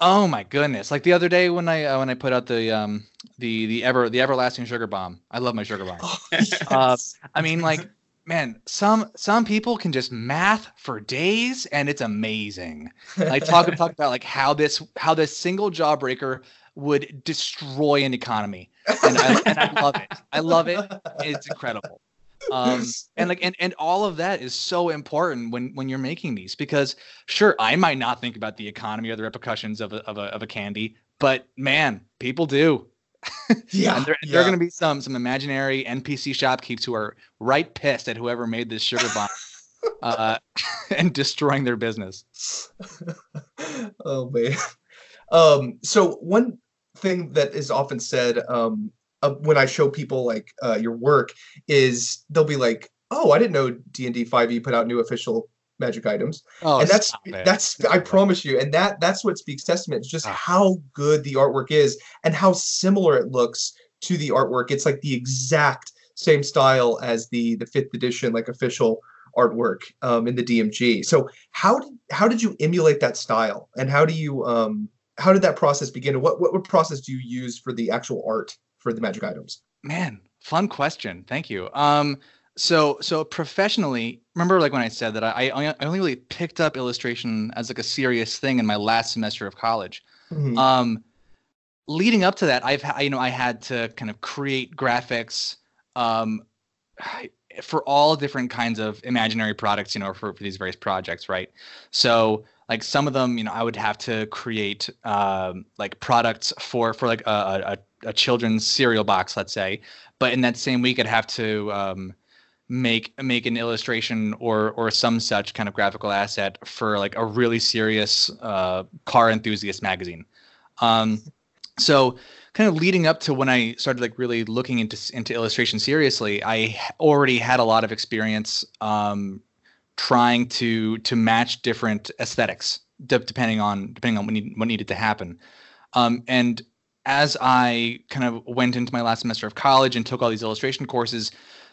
oh my goodness like the other day when i uh, when i put out the um the the ever the everlasting sugar bomb i love my sugar bomb Oh, Uh. I mean, like, man, some some people can just math for days, and it's amazing. Like, talk talk about like how this how this single jawbreaker would destroy an economy, and I, and I love it. I love it. It's incredible. Um, and like, and, and all of that is so important when when you're making these because sure, I might not think about the economy or the repercussions of a of a, of a candy, but man, people do. yeah, And there, yeah. there are going to be some some imaginary NPC shopkeepers who are right pissed at whoever made this sugar bomb uh, and destroying their business. oh man. Um, so one thing that is often said um, uh, when I show people like uh, your work is they'll be like, "Oh, I didn't know D and D Five E put out new official magic items," Oh, and that's stop it. that's I promise you, and that that's what speaks testament. It's just Ah. how good the artwork is and how similar it looks to the artwork. It's like the exact same style as the the fifth edition like official artwork um, in the DMG. So how did how did you emulate that style, and how do you um how did that process begin? What, what what process do you use for the actual art for the magic items? Man, fun question. Thank you. Um, so so professionally, remember like when I said that I I only really picked up illustration as like a serious thing in my last semester of college. Mhm. Um, leading up to that, I've you know I had to kind of create graphics um, for all different kinds of imaginary products, you know, for, for these various projects, right? So like some of them, you know, I would have to create um, like products for for like a, a, a children's cereal box, let's say, but in that same week, I'd have to um, make make an illustration or or some such kind of graphical asset for like a really serious uh, car enthusiast magazine. Um, so kind of leading up to when I started like really looking into into illustration seriously, i already had a lot of experience um, trying to to match different aesthetics de- depending on depending on what, need, what needed to happen. Um, and as I kind of went into my last semester of college and took all these illustration courses,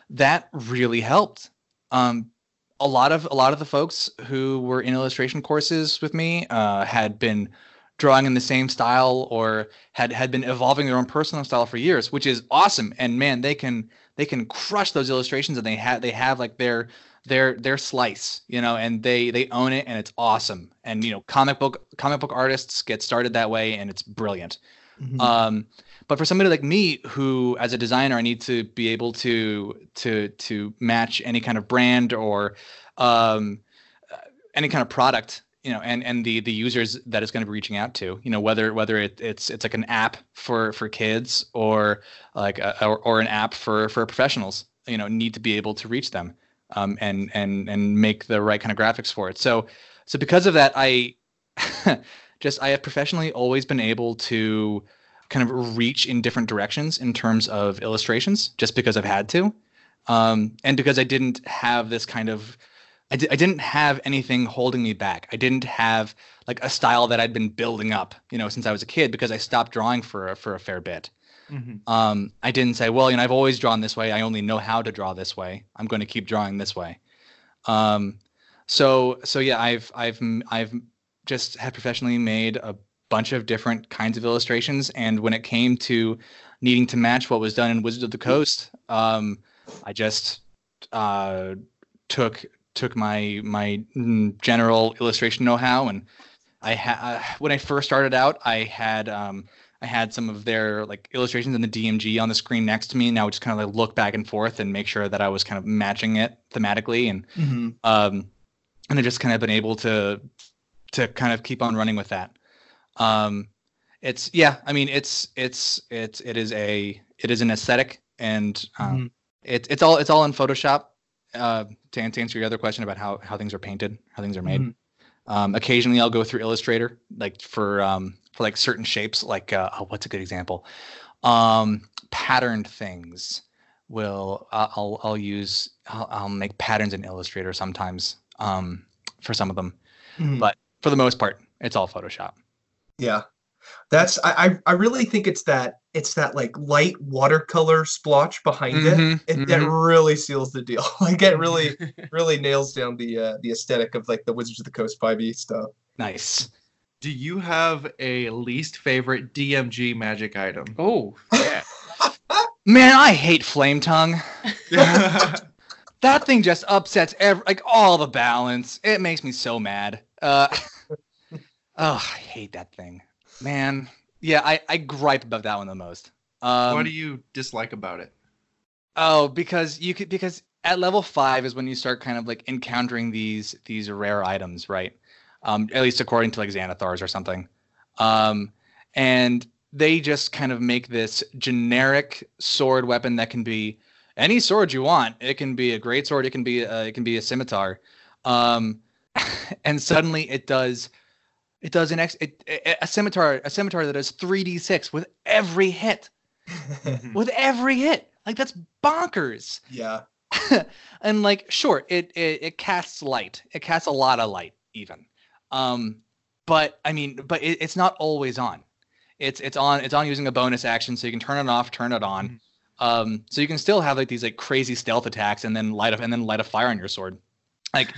that really helped. Um, a lot of a lot of the folks who were in illustration courses with me uh, had been drawing in the same style or had had been evolving their own personal style for years, which is awesome. And man, they can they can crush those illustrations and they have they have like their their their slice, you know, and they they own it and it's awesome. And you know, comic book comic book artists get started that way and it's brilliant. Mhm. Um, but for somebody like me, who as a designer, I need to be able to to to match any kind of brand or um, uh, any kind of product, you know, and and the the users that it's going to be reaching out to, you know, whether whether it, it's it's like an app for for kids or like a, or, or an app for for professionals, you know, need to be able to reach them um, and and and make the right kind of graphics for it. So so because of that, I just I have professionally always been able to kind of reach in different directions in terms of illustrations just because I've had to. Um, and because I didn't have this kind of I, di- I didn't have anything holding me back. I didn't have like a style that I'd been building up, you know, since I was a kid because I stopped drawing for for a fair bit. Mhm. Um, I didn't say, well, you know, I've always drawn this way. I only know how to draw this way. I'm going to keep drawing this way. Um, so so yeah, I've I've I've just had professionally made a bunch of different kinds of illustrations, and when it came to needing to match what was done in Wizards of the Coast, um, I just uh, took took my my general illustration know-how, and I had when I first started out, I had um, I had some of their like illustrations in the DMG on the screen next to me, and I would just kind of like look back and forth and make sure that I was kind of matching it thematically, and Mhm. um, and I've just kind of been able to to kind of keep on running with that. Um, it's yeah, I mean it's it's it's it is a it is an aesthetic, and um, Mhm. it's it's all it's all in Photoshop. Uh, to, to answer your other question about how how things are painted, how things are made. Mhm. Um, occasionally, I'll go through Illustrator, like for um, for like certain shapes. Like uh, oh, what's a good example? Um, patterned things. Will uh, I'll I'll use I'll, I'll make patterns in Illustrator sometimes um, for some of them, Mhm. but for the most part, it's all Photoshop. Yeah. That's I, I I really think it's that it's that like light watercolor splotch behind Mhm, it. it That really seals the deal. like it really really nails down the uh, the aesthetic of like the Wizards of the Coast 5e stuff. Nice. Do you have a least favorite DMG magic item? Oh, yeah. Man, I hate Flame Tongue. That thing just upsets every like all the balance. It makes me so mad. Uh, oh, I hate that thing, man. Yeah, I I gripe about that one the most. Um, what do you dislike about it? Oh, because you could because at level five is when you start kind of like encountering these these rare items, right? Um, at least according to like Xanathars or something. Um, and they just kind of make this generic sword weapon that can be any sword you want. It can be a great sword. It can be a, it can be a scimitar. Um, and suddenly it does it does an ex it, a a scimitar a scimitar that does 3d6 with every hit with every hit. Like that's bonkers. yeah. and like, sure, it, it it casts light. It casts a lot of light, even. Um, but I mean, but it, it's not always on. It's it's on it's on using a bonus action, so you can turn it off, turn it on. Um, so you can still have like these like crazy stealth attacks, and then light up and then light a fire on your sword. Like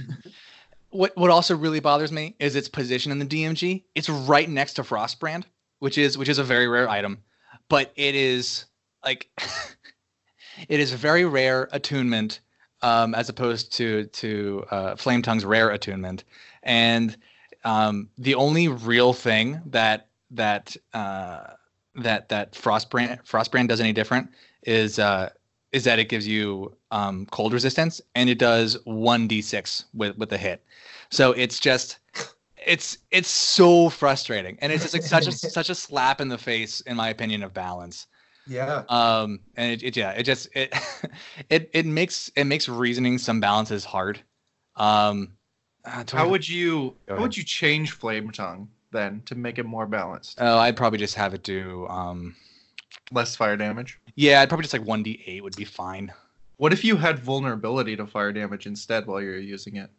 what what also really bothers me is its position in the DMG. It's right next to Frostbrand, which is which is a very rare item, but it is like it is a very rare attunement um, as opposed to to uh, Flame Tongue's rare attunement, and um, the only real thing that that uh, that that Frostbrand Frostbrand does any different is uh, is that it gives you um, cold resistance and it does one d6 with with a hit. So it's just it's it's so frustrating and it's just like such a such a slap in the face in my opinion of balance. Yeah. Um, and it, it yeah, it just it it it makes it makes reasoning some balances hard. Um, uh, How would you how would you change Flame Tongue then to make it more balanced? Oh, I'd probably just have it do. Um, Less fire damage. yeah, I'd probably just like one d8 would be fine. What if you had vulnerability to fire damage instead while you're using it?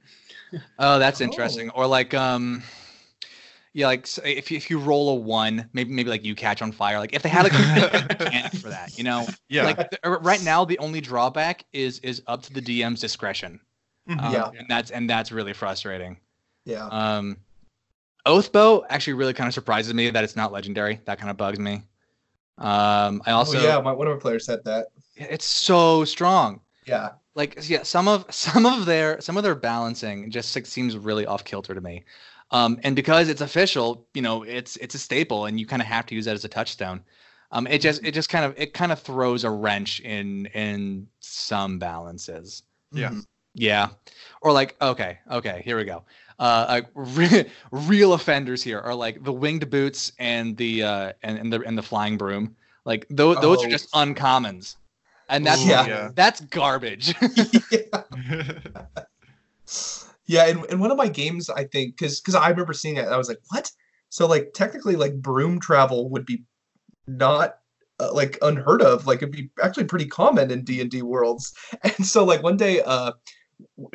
Oh, that's Oh. interesting. Or like um, yeah, like s- if you, if you roll a one, maybe maybe like you catch on fire. Like if they had like a mechanic for that, you know, Yeah. like th- uh, right now the only drawback is is up to the DM's discretion. Mhm. Um, Yeah. and that's and that's really frustrating. Yeah. Um, Oathbow actually really kind of surprises me that it's not legendary. That kind of bugs me. Um, I also oh, yeah. My, one of our players said that. it's so strong. Yeah. Like yeah, some of some of their some of their balancing just like, seems really off kilter to me. Um, and because it's official, you know, it's it's a staple, and you kind of have to use that as a touchstone. Um, it just it just kind of it kind of throws a wrench in in some balances. Yeah. Mhm. Yeah. Or like, okay, okay, here we go. Uh, like re- real offenders here are like the winged boots and the uh and, and the and the flying broom. Like those those Oh. are just uncommons, and that's Ooh, Yeah. that's garbage. yeah. Yeah, in, in one of my games, I think, because because I remember seeing it, I was like, "What?" So like technically, like broom travel would be not uh, like unheard of. Like it'd be actually pretty common in D and D worlds. And so like one day, uh,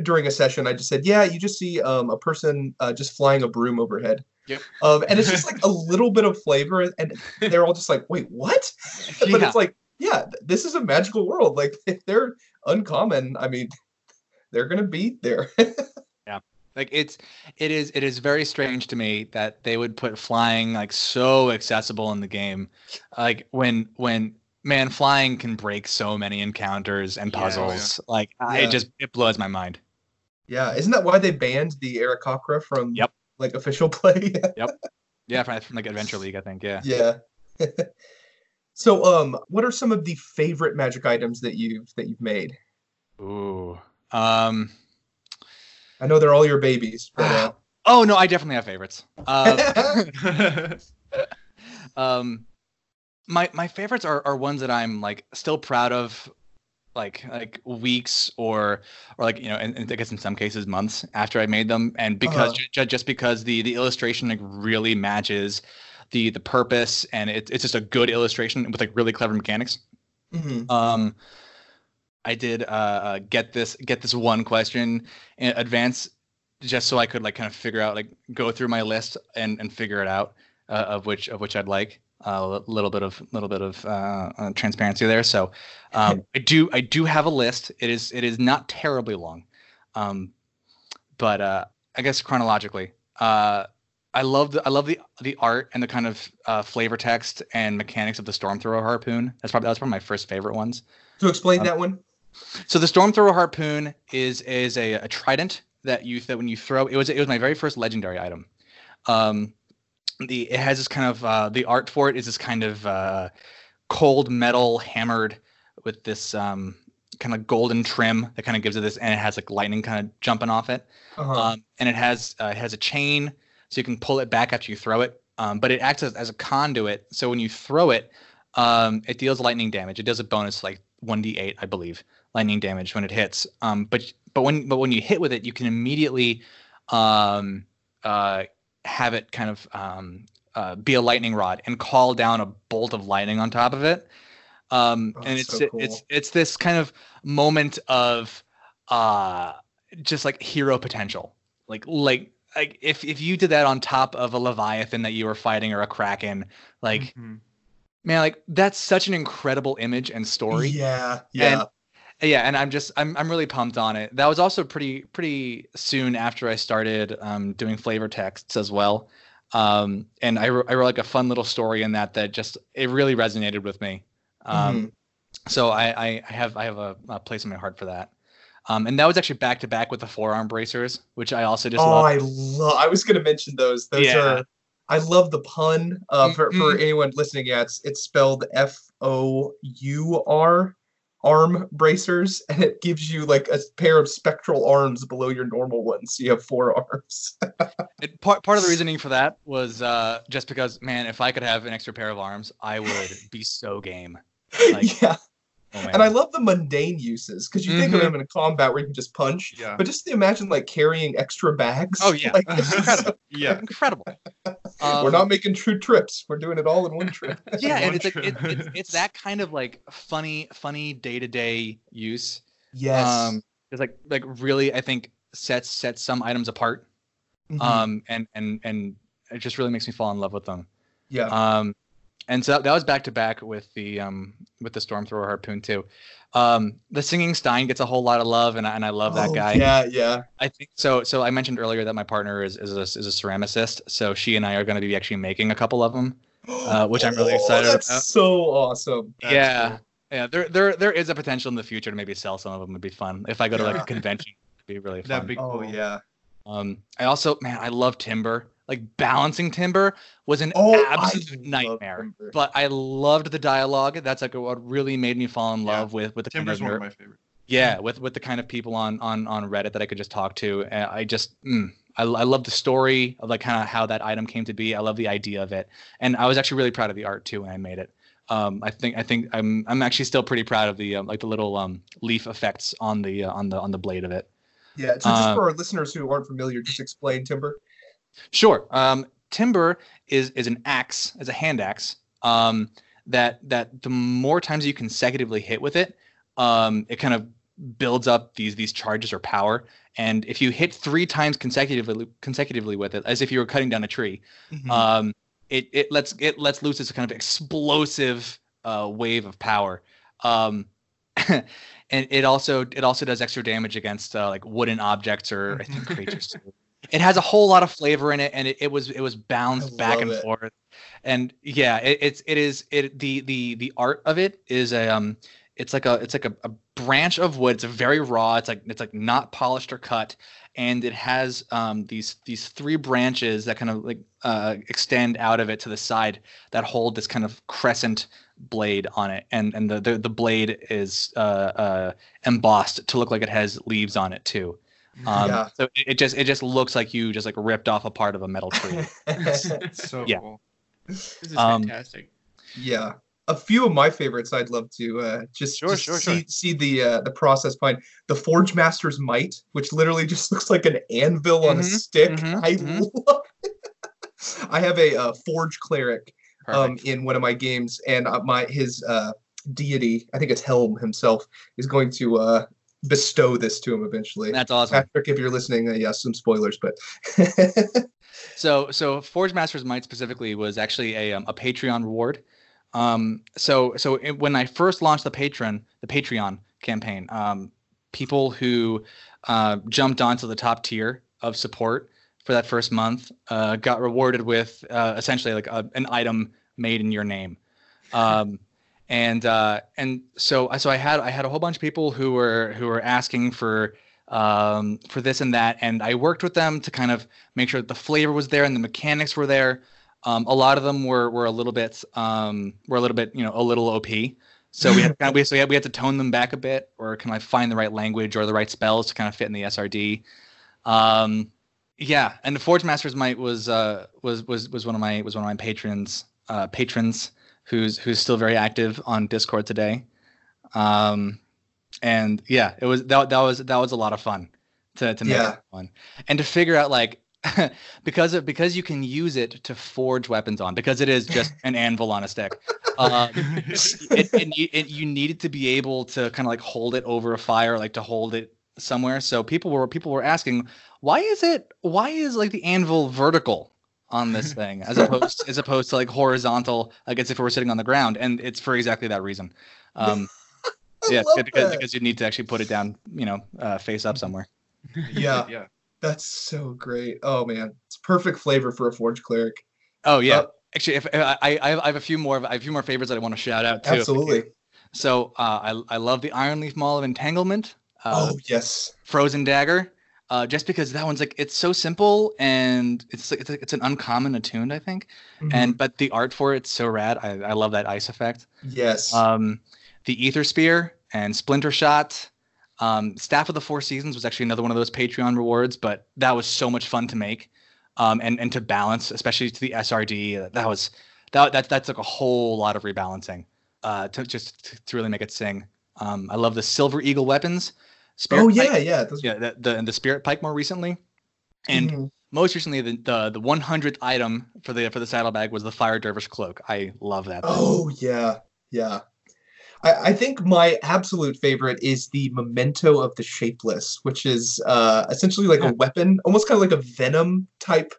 during a session, I just said, "Yeah, you just see um a person uh, just flying a broom overhead." Yep. Um, and it's just like a little bit of flavor, and- and they're all just like, "Wait, what?" but it's like, yeah, this is a magical world. Like if they're uncommon, I mean, they're gonna be there. Yeah, like it's it is it is very strange to me that they would put flying like so accessible in the game like when when man flying can break so many encounters and oh, yeah. puzzles like I- Yeah. it just it blows my mind Yeah, isn't that why they banned the Aarakocra from Yep. like official play? Yep. Yeah from, from like adventure league i think yeah yeah. so, um, what are some of the favorite magic items that you've that you've made? ooh um I know they're all your babies, but uh, oh no i definitely have favorites uh, um my my favorites are are ones that i'm like still proud of like like weeks or or like you know and, and i guess in some cases months after i made them and because Uh-huh. ju- just because the the illustration like really matches the the purpose and it, it's just a good illustration with like really clever mechanics mhm. um i did uh, uh get this get this one question in advance just so i could like kind of figure out like go through my list and and figure it out uh, of which of which i'd like a little bit of little bit of uh, uh, transparency there so um i do i do have a list it is it is not terribly long um but uh i guess chronologically uh I love the I love the the art and the kind of uh, flavor text and mechanics of the storm thrower harpoon. That's probably that's probably my first favorite ones. to explain uh, that one. So the storm thrower harpoon is is a, a trident that you that when you throw it was it was my very first legendary item. Um, the it has this kind of uh, the art for it is this kind of uh, cold metal hammered with this um, kind of golden trim that kind of gives it this and it has like lightning kind of jumping off it. Uh-huh. Um, and it has uh, it has a chain, so you can pull it back after you throw it. Um, but it acts as, as a conduit, so when you throw it, um, it deals lightning damage. It does a bonus like one d8, I believe, lightning damage when it hits. Um, but but when but when you hit with it, you can immediately um, uh, have it kind of um, uh, be a lightning rod and call down a bolt of lightning on top of it. Um, Oh, and it's so cool. it's it's this kind of moment of uh, just like hero potential. Like like like if if you did that on top of a leviathan that you were fighting or a kraken, like Mhm. man, like that's such an incredible image and story. Yeah, yeah. Yeah, and I'm just I'm I'm really pumped on it. That was also pretty pretty soon after I started um, doing flavor texts as well. Um, and I, I wrote like a fun little story in that that just it really resonated with me. Um, So I, I I have I have a, a place in my heart for that. Um, and that was actually back to back with the forearm bracers, which I also just oh, love. I love. I was gonna mention those. Those Yeah. are. I love the pun. Uh, for for Mhm. anyone listening, yeah, it's it's spelled F O U R, arm bracers, and it gives you like a pair of spectral arms below your normal ones. So you have four arms. It, part part of the reasoning for that was uh, just because, man, if I could have an extra pair of arms, I would be so game. Like, yeah, Oh, and I love the mundane uses because you think of them in a combat where you can just punch, Yeah. but just imagine like carrying extra bags. Oh, yeah. like, Incredible. Yeah. incredible. we're Um, not making true trips. We're doing it all in one trip. yeah, and One it's like it, trip. it's, it's that kind of like funny, funny day to day use. yes. Um, it's like like really, I think sets sets some items apart. Mhm. Um, and and and it just really makes me fall in love with them. yeah. Um, and so that, that was back to back with the um with the storm thrower harpoon too. Um, the singing Stein gets a whole lot of love, and I, and I love that Oh, guy. Yeah, yeah. I think so. So I mentioned earlier that my partner is is a, is a ceramicist, so she and I are going to be actually making a couple of them. Uh, which I'm really excited Oh, that's about. So awesome. That's yeah, cool. yeah. There there there is a potential in the future to maybe sell some of them. Would be fun if I go to like a convention. It'd be really fun. That'd be Oh cool. yeah. Um, I also man, I love timber. Like balancing timber was an Oh, absolute nightmare. But I loved the dialogue. That's like what really made me fall in Yeah. love with with the Timber's kind one of my favorites. yeah with with the kind of people on on on Reddit that I could just talk to. And I just mm, I I love the story of like kind of how that item came to be. I love the idea of it, and I was actually really proud of the art too when I made it. Um, I think I think I'm I'm actually still pretty proud of the um, like the little um, leaf effects on the uh, on the on the blade of it. Yeah. So just Uh, for our listeners who aren't familiar, just explain timber. Sure. Um, timber is is an axe, is a hand axe. Um, that that the more times you consecutively hit with it, um, it kind of builds up these these charges or power. And if you hit three times consecutively consecutively with it, as if you were cutting down a tree, Mm-hmm. um, it it lets it lets loose this kind of explosive uh, wave of power. Um, and it also it also does extra damage against uh, like wooden objects or I think creatures. It has a whole lot of flavor in it, and it, it was it was bounced back and it. forth, and yeah, it, it's it is it the the the art of it is a um it's like a it's like a, a branch of wood. It's very raw. It's like it's like not polished or cut, and it has um these these three branches that kind of like uh extend out of it to the side that hold this kind of crescent blade on it, and and the the, the blade is uh uh embossed to look like it has leaves on it too. Um, Yeah. So it, it just it just looks like you just like ripped off a part of a metal tree. It's so Yeah. cool. This is Um, fantastic. yeah. A few of my favorites I'd love to uh, just, Sure, just sure, see, sure. see the uh, the process behind the Forge Master's Might, which literally just looks like an anvil on a Mhm, stick. mhm, I mhm. love it. I have a uh, Forge Cleric um, in one of my games, and uh, my his uh, deity, I think it's Helm himself, is going to uh, bestow this to him eventually. That's awesome. Patrick, if you're listening, uh, yes, some spoilers, but So so Forge Masters Might specifically was actually a um, a Patreon reward. Um, so so it, when I first launched the Patreon the Patreon campaign, um, people who uh, jumped onto the top tier of support for that first month uh, got rewarded with uh, essentially like a, an item made in your name. Um, and uh, and so so I had I had a whole bunch of people who were who were asking for um, for this and that, and I worked with them to kind of make sure that the flavor was there and the mechanics were there. Um, a lot of them were were a little bit um, were a little bit you know a little OP. So we had kind of we, so we had, we had to tone them back a bit, or kind of find the right language or the right spells to kind of fit in the SRD. Um, yeah, and the Forge Masters Might was uh, was was was one of my was one of my patrons uh, patrons who's who's still very active on Discord today. Um, and yeah, it was that that was that was a lot of fun to to make Yeah. it fun and to figure out like because of because you can use it to forge weapons on because it is just an anvil on a stick. Um, it, and it, you needed to be able to kind of like hold it over a fire, like to hold it somewhere. So people were people were asking, why is it why is like the anvil vertical on this thing as opposed as opposed to like horizontal, like as if we were sitting on the ground? And it's for exactly that reason. Um, yeah, love because, that. because you need to actually put it down, you know, uh, face up somewhere. Yeah, yeah. that's so great. Oh man, it's perfect flavor for a forge cleric. Oh yeah. Uh, Actually, if I, I I have a few more I have a few more favorites that I want to shout out too. Absolutely. So uh, I I love the Ironleaf Maul of Entanglement. Uh, oh yes. Frozen Dagger. Uh, just because that one's like it's so simple and it's like it's, it's an uncommon attuned I think Mhm. and but the art for it's so rad I, I love that ice effect yes. um, the Ether Spear and Splinter Shot. Um, Staff of the Four Seasons was actually another one of those Patreon rewards, but that was so much fun to make um, and and to balance, especially to the SRD. That was that that that's like a whole lot of rebalancing uh, to just to, to really make it sing. Um, I love the Silver Eagle weapons. Spirit oh Pike- yeah, yeah. Yeah, the, the and the Spirit Pike more recently, and Mhm. most recently the the the 100th item for the for the saddlebag was the Fire Dervish cloak. I love that. thing. Oh yeah, yeah. I, I think my absolute favorite is the memento of the shapeless, which is uh, essentially like Yeah. a weapon, almost kind of like a venom type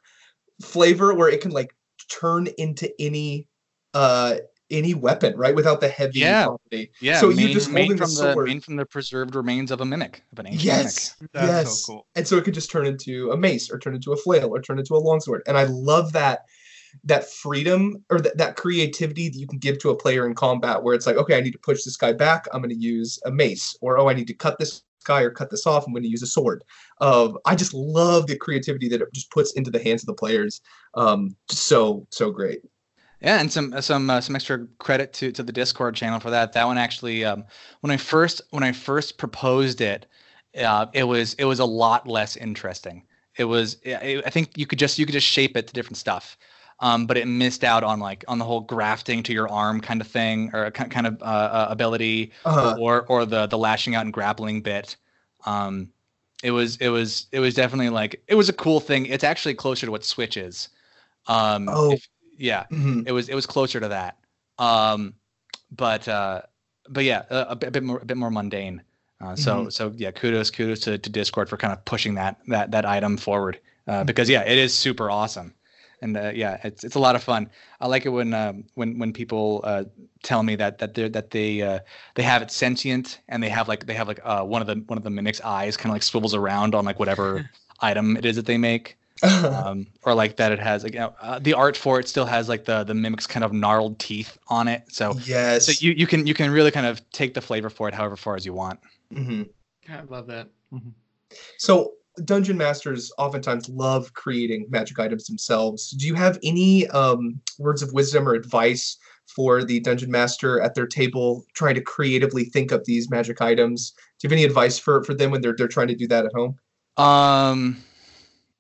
flavor, where it can like turn into any uh any weapon, right? Without the heavy Yeah. property. Yeah, So main, you just main holding the from the, sword. main from the preserved remains of a mimic of an ancient Yes. That's yes. so cool. and so it could just turn into a mace or turn into a flail or turn into a longsword and i love that that freedom or that, that creativity that you can give to a player in combat where it's like okay i need to push this guy back i'm going to use a mace or oh i need to cut this guy or cut this off i'm going to use a sword uh, i just love the creativity that it just puts into the hands of the players um, so so great Yeah, and some some uh, some extra credit to to the Discord channel for that. That one actually, um, when I first when I first proposed it, uh, it was it was a lot less interesting. It was I I think you could just you could just shape it to different stuff, um, but it missed out on like on the whole grafting to your arm kind of thing or kind of uh, uh, ability uh, or or the the lashing out and grappling bit. Um, it was it was it was definitely like it was a cool thing. It's actually closer to what Switch is. Um, Oh. if- yeah. Mhm. it was it was closer to that. Um but uh but yeah a, a bit more a bit more mundane. Uh, so so yeah kudos kudos to, to discord for kind of pushing that that that item forward. Uh, because yeah it is super awesome. And uh, yeah it's it's a lot of fun. I like it when um when when people uh tell me that that they that they uh they have it sentient and they have like they have like uh one of the one of the mimic's eyes kind of like swivels around on like whatever item it is that they make um, or like that it has like uh, the art for it still has like the the mimic's kind of gnarled teeth on it so yes so you, you can you can really kind of take the flavor for it however far as you want Mhm. I love that. So dungeon masters oftentimes love creating magic items themselves. Do you have any um, words of wisdom or advice for the dungeon master at their table trying to creatively think up these magic items? Do you have any advice for for them when they're they're trying to do that at home? um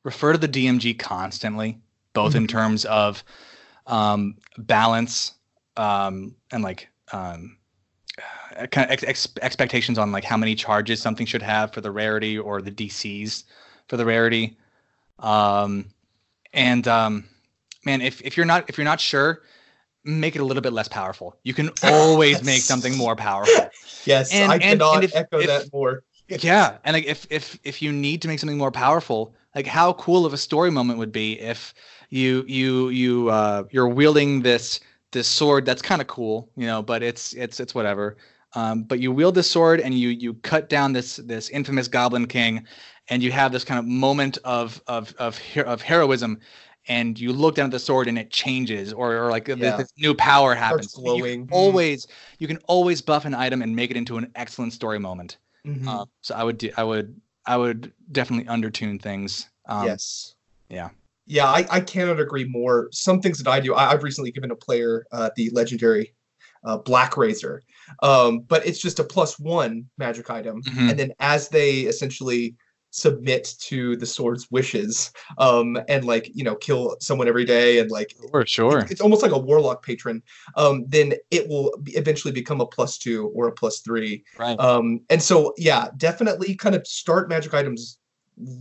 refer to the dmg constantly both in Mhm. terms of um balance um and like um uh, kind of ex- ex- expectations on like how many charges something should have for the rarity or the dcs for the rarity um and um man if, if you're not if you're not sure make it a little bit less powerful you can always make something more powerful Yes, And- I and- cannot and if- echo if- that more. yeah and like if if if you need to make something more powerful like how cool of a story moment would be if you you you uh you're wielding this this sword that's kind of cool you know but it's it's it's whatever. Um but you wield this sword and you you cut down this this infamous goblin king and you have this kind of moment of of of her- of heroism and you look down at the sword and it changes or, or like this, Yeah. this new power happens. Starts You always you can always buff an item and make it into an excellent story moment. Mhm. um, so I would do, I would I would definitely undertune things. Um, yes. yeah. Yeah, I, I cannot agree more. Some things that I do, I, I've recently given a player uh, the legendary uh, Blackrazor, um, but it's just a plus one magic item, Mhm. and then as they essentially submit to the sword's wishes, um, and like you know kill someone every day, and like Sure, sure. it's almost like a warlock patron, um, then it will eventually become a plus two or a plus three. Right. Um, and so, yeah, definitely kind of start magic items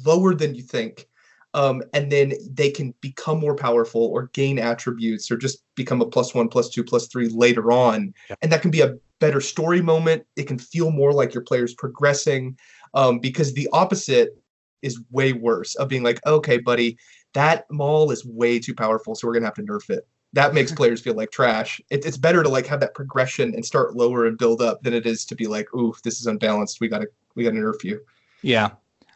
lower than you think. Um, and then they can become more powerful or gain attributes or just become a plus one, plus two, plus three later on. Yeah. And that can be a better story moment. It can feel more like your player's progressing um, because the opposite is way worse of being like, okay, buddy, that maul is way too powerful. So we're going to have to nerf it. that makes players feel like trash. It, it's better to like have that progression and start lower and build up than it is to be like, ooh, this is unbalanced. We gotta we gotta nerf you. Yeah.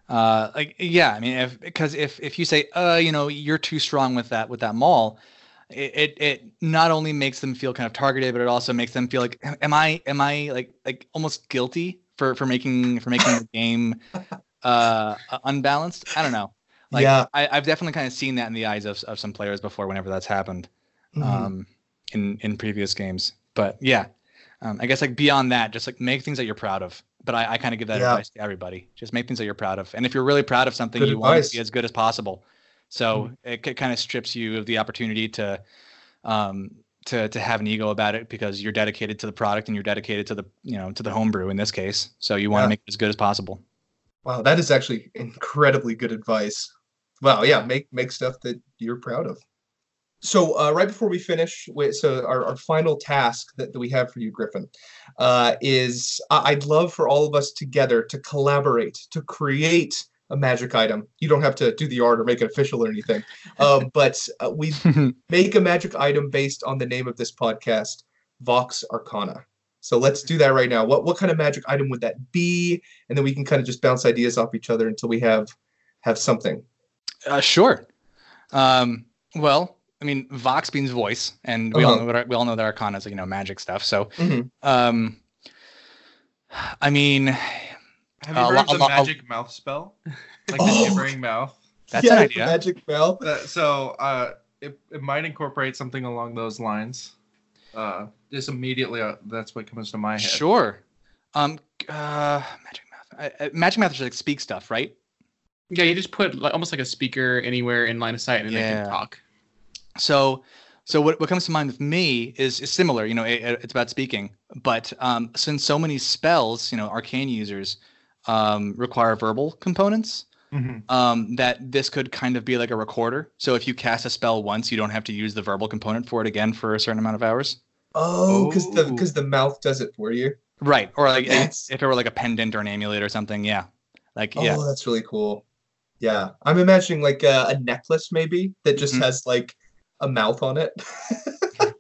Uh, like yeah, I mean, if because if if you say, uh, you know, you're too strong with that with that maul, it, it it not only makes them feel kind of targeted, but it also makes them feel like, am I am I like like almost guilty for for making for making the game uh unbalanced? I don't know. Like yeah. I, I've definitely kind of seen that in the eyes of of some players before, whenever that's happened, Mhm. um, in in previous games. But yeah, um, I guess like beyond that, just like make things that you're proud of. But I, I kind of give that Yeah. advice to everybody. Just make things that you're proud of, and if you're really proud of something, Good you want to be as good as possible. So Mhm. it, kind of strips you of the opportunity to, um, to to have an ego about it because you're dedicated to the product and you're dedicated to the you know to the homebrew in this case. So you want to Yeah. make it as good as possible. Wow, that is actually incredibly good advice. Wow, yeah, make make stuff that you're proud of. So uh, right before we finish, with, so our, our final task that, that we have for you, Griffin, uh, is I'd love for all of us together to collaborate to create a magic item. You don't have to do the art or make it official or anything, um, but uh, we make a magic item based on the name of this podcast, Vox Arcana. So let's do that right now. What what kind of magic item would that be? And then we can kind of just bounce ideas off each other until we have have something. Uh, sure. Um, well, I mean, Vox means voice, and we all Uh-huh. know that we all know that Arcana is like, you know magic stuff. So, Mhm. um, I mean, Have you Uh, heard of the lo- magic mouth spell? Like Oh. the gibbering mouth. that's Yeah, an idea. Magic bell. Uh, so uh, it, it might incorporate something along those lines. Uh, just immediately, uh, that's what comes to my head. Sure. Um, uh, magic mouth. Uh, uh, magic mouth is like speak stuff, right? Yeah, you just put like, almost like a speaker anywhere in line of sight, and they can talk. So, so what, what comes to mind with me is, is similar. You know, it, it- it's about speaking, but um, since so many spells, you know, arcane users um, require verbal components. Mhm. Um, that this could kind of be like a recorder. So if you cast a spell once, you don't have to use the verbal component for it again for a certain amount of hours. Oh, because the Oh. because the mouth does it for you. Right. Or like That's- if it were like a pendant or an amulet or something. Yeah. Like yeah. Oh, that's really cool. Yeah, I'm imagining like a, a necklace maybe that just Mhm. has like a mouth on it,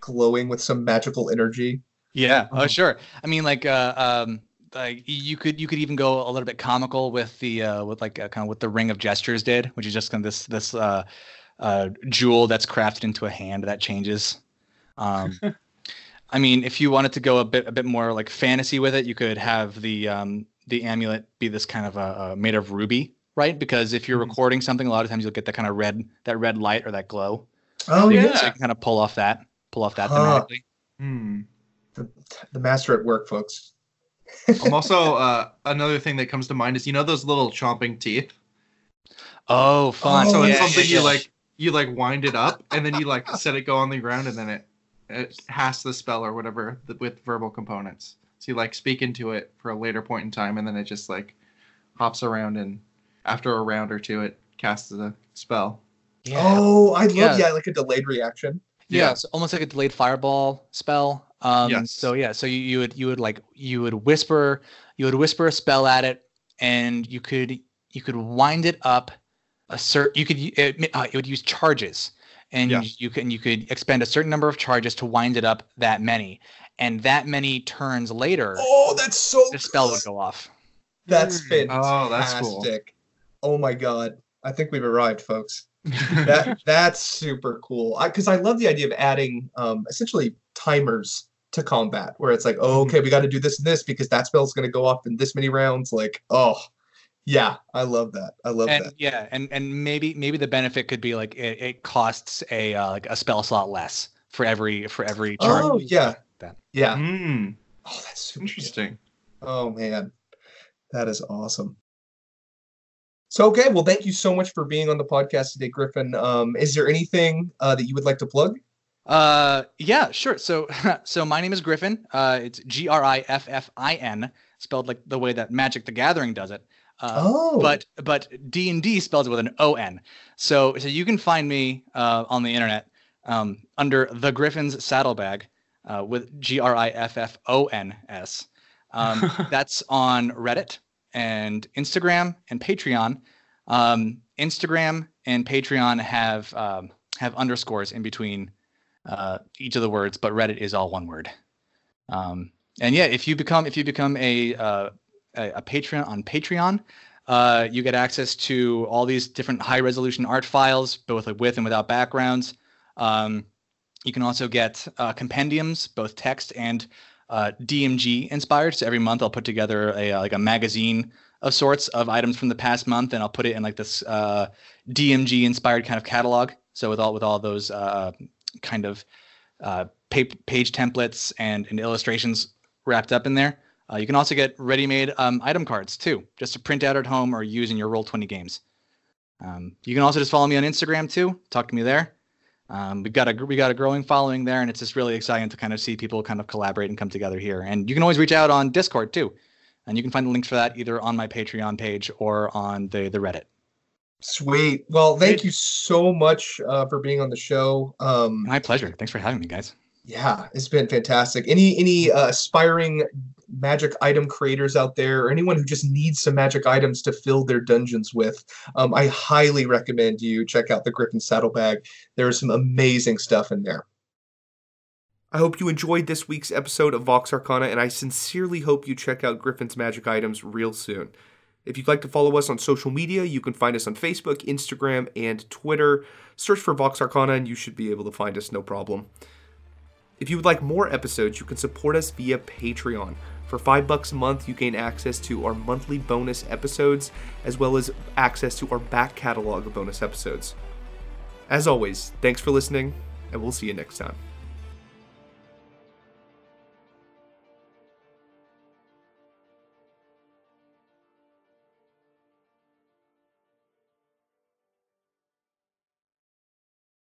glowing with some magical energy. Yeah. Oh, Uh-huh. sure. I mean, like, uh, um, like you could you could even go a little bit comical with the uh, with like uh, kind of what the ring of gestures did, which is just kind of this this uh, uh, jewel that's crafted into a hand that changes. Um, I mean, if you wanted to go a bit a bit more like fantasy with it, you could have the um, the amulet be this kind of uh, uh, made of ruby, right? Because if you're Mhm. recording something, a lot of times you'll get that kind of red that red light or that glow. Oh So you- yeah, So you can kind of pull off that pull off that Huh. thematically. Hmm. the, the master at work, folks. I'm also uh, another thing that comes to mind is you know those little chomping teeth. Oh, fun! Oh, so it's something yeah, you yeah. like you like wind it up and then you like set it go on the ground and then it it has the spell or whatever th- with verbal components. So you like speak into it for a later point in time and then it just like hops around and after a round or two it casts a spell. Yeah. Oh, I love Yeah. yeah. like a delayed reaction. Yeah, Yeah. it's almost like a delayed fireball spell. Um, Yes. So yeah, so you, you would you would like you would whisper you would whisper a spell at it, and you could you could wind it up a certain you could it, uh, it would use charges, and Yeah. you can you could expend a certain number of charges to wind it up that many, and that many turns later, Oh, that's so. the spell good. would go off. That's fantastic. Oh, that's cool. Oh my god, I think we've arrived, folks. that that's super cool because I, love the idea of adding um, essentially timers to combat where it's like oh Mm-hmm. okay we got to do this and this because that spell's going to go off in this many rounds like oh yeah i love that i love and that yeah, and and maybe maybe the benefit could be like it, it costs a uh, like a spell slot less for every for every charge. oh yeah That. yeah Hmm. oh that's super good. Interesting. oh man that is awesome so okay well thank you so much for being on the podcast today griffin um, is there anything uh, that you would like to plug Uh, yeah, sure. So, so my name is Griffin. Uh, it's G R I F F I N, spelled like the way that Magic the Gathering does it. Uh, oh but but D and D spells it with an O N. So so you can find me uh, on the internet um, under the Griffon's Saddlebag uh, with G R I F F O N S. Um, that's on Reddit and Instagram and Patreon. Um, Instagram and Patreon have um, have underscores in between uh, each of the words, but Reddit is all one word. Um, and yeah, if you become if you become a uh, a, Patreon on Patreon, uh, you get access to all these different high resolution art files, both with and without backgrounds. Um, you can also get uh, compendiums, both text and uh, DMG inspired. So every month I'll put together a uh, like a magazine of sorts of items from the past month, and I'll put it in like this uh, DMG inspired kind of catalog. So with all with all those uh, kind of uh, page templates and, and illustrations wrapped up in there. Uh, you can also get ready-made um, item cards too, just to print out at home or use in your Roll20 games. Um, you can also just follow me on Instagram too. Talk to me there. Um, we've got a we got a growing following there, and it's just really exciting to kind of see people kind of collaborate and come together here. And you can always reach out on Discord too, and you can find the links for that either on my Patreon page or on the the Reddit. Sweet. Well, thank you so much uh, for being on the show. Um, My pleasure. Thanks for having me, guys. Yeah, it's been fantastic. Any any uh, aspiring magic item creators out there, or anyone who just needs some magic items to fill their dungeons with, um, I highly recommend you check out the Griffon Saddlebag. There is some amazing stuff in there. I hope you enjoyed this week's episode of Vox Arcana, and I sincerely hope you check out Griffin's magic items real soon. If you'd like to follow us on social media, you can find us on Facebook, Instagram, and Twitter. Search for Vox Arcana, and you should be able to find us no problem. If you would like more episodes, you can support us via Patreon. For five bucks a month, you gain access to our monthly bonus episodes, as well as access to our back catalog of bonus episodes. As always, thanks for listening, and we'll see you next time.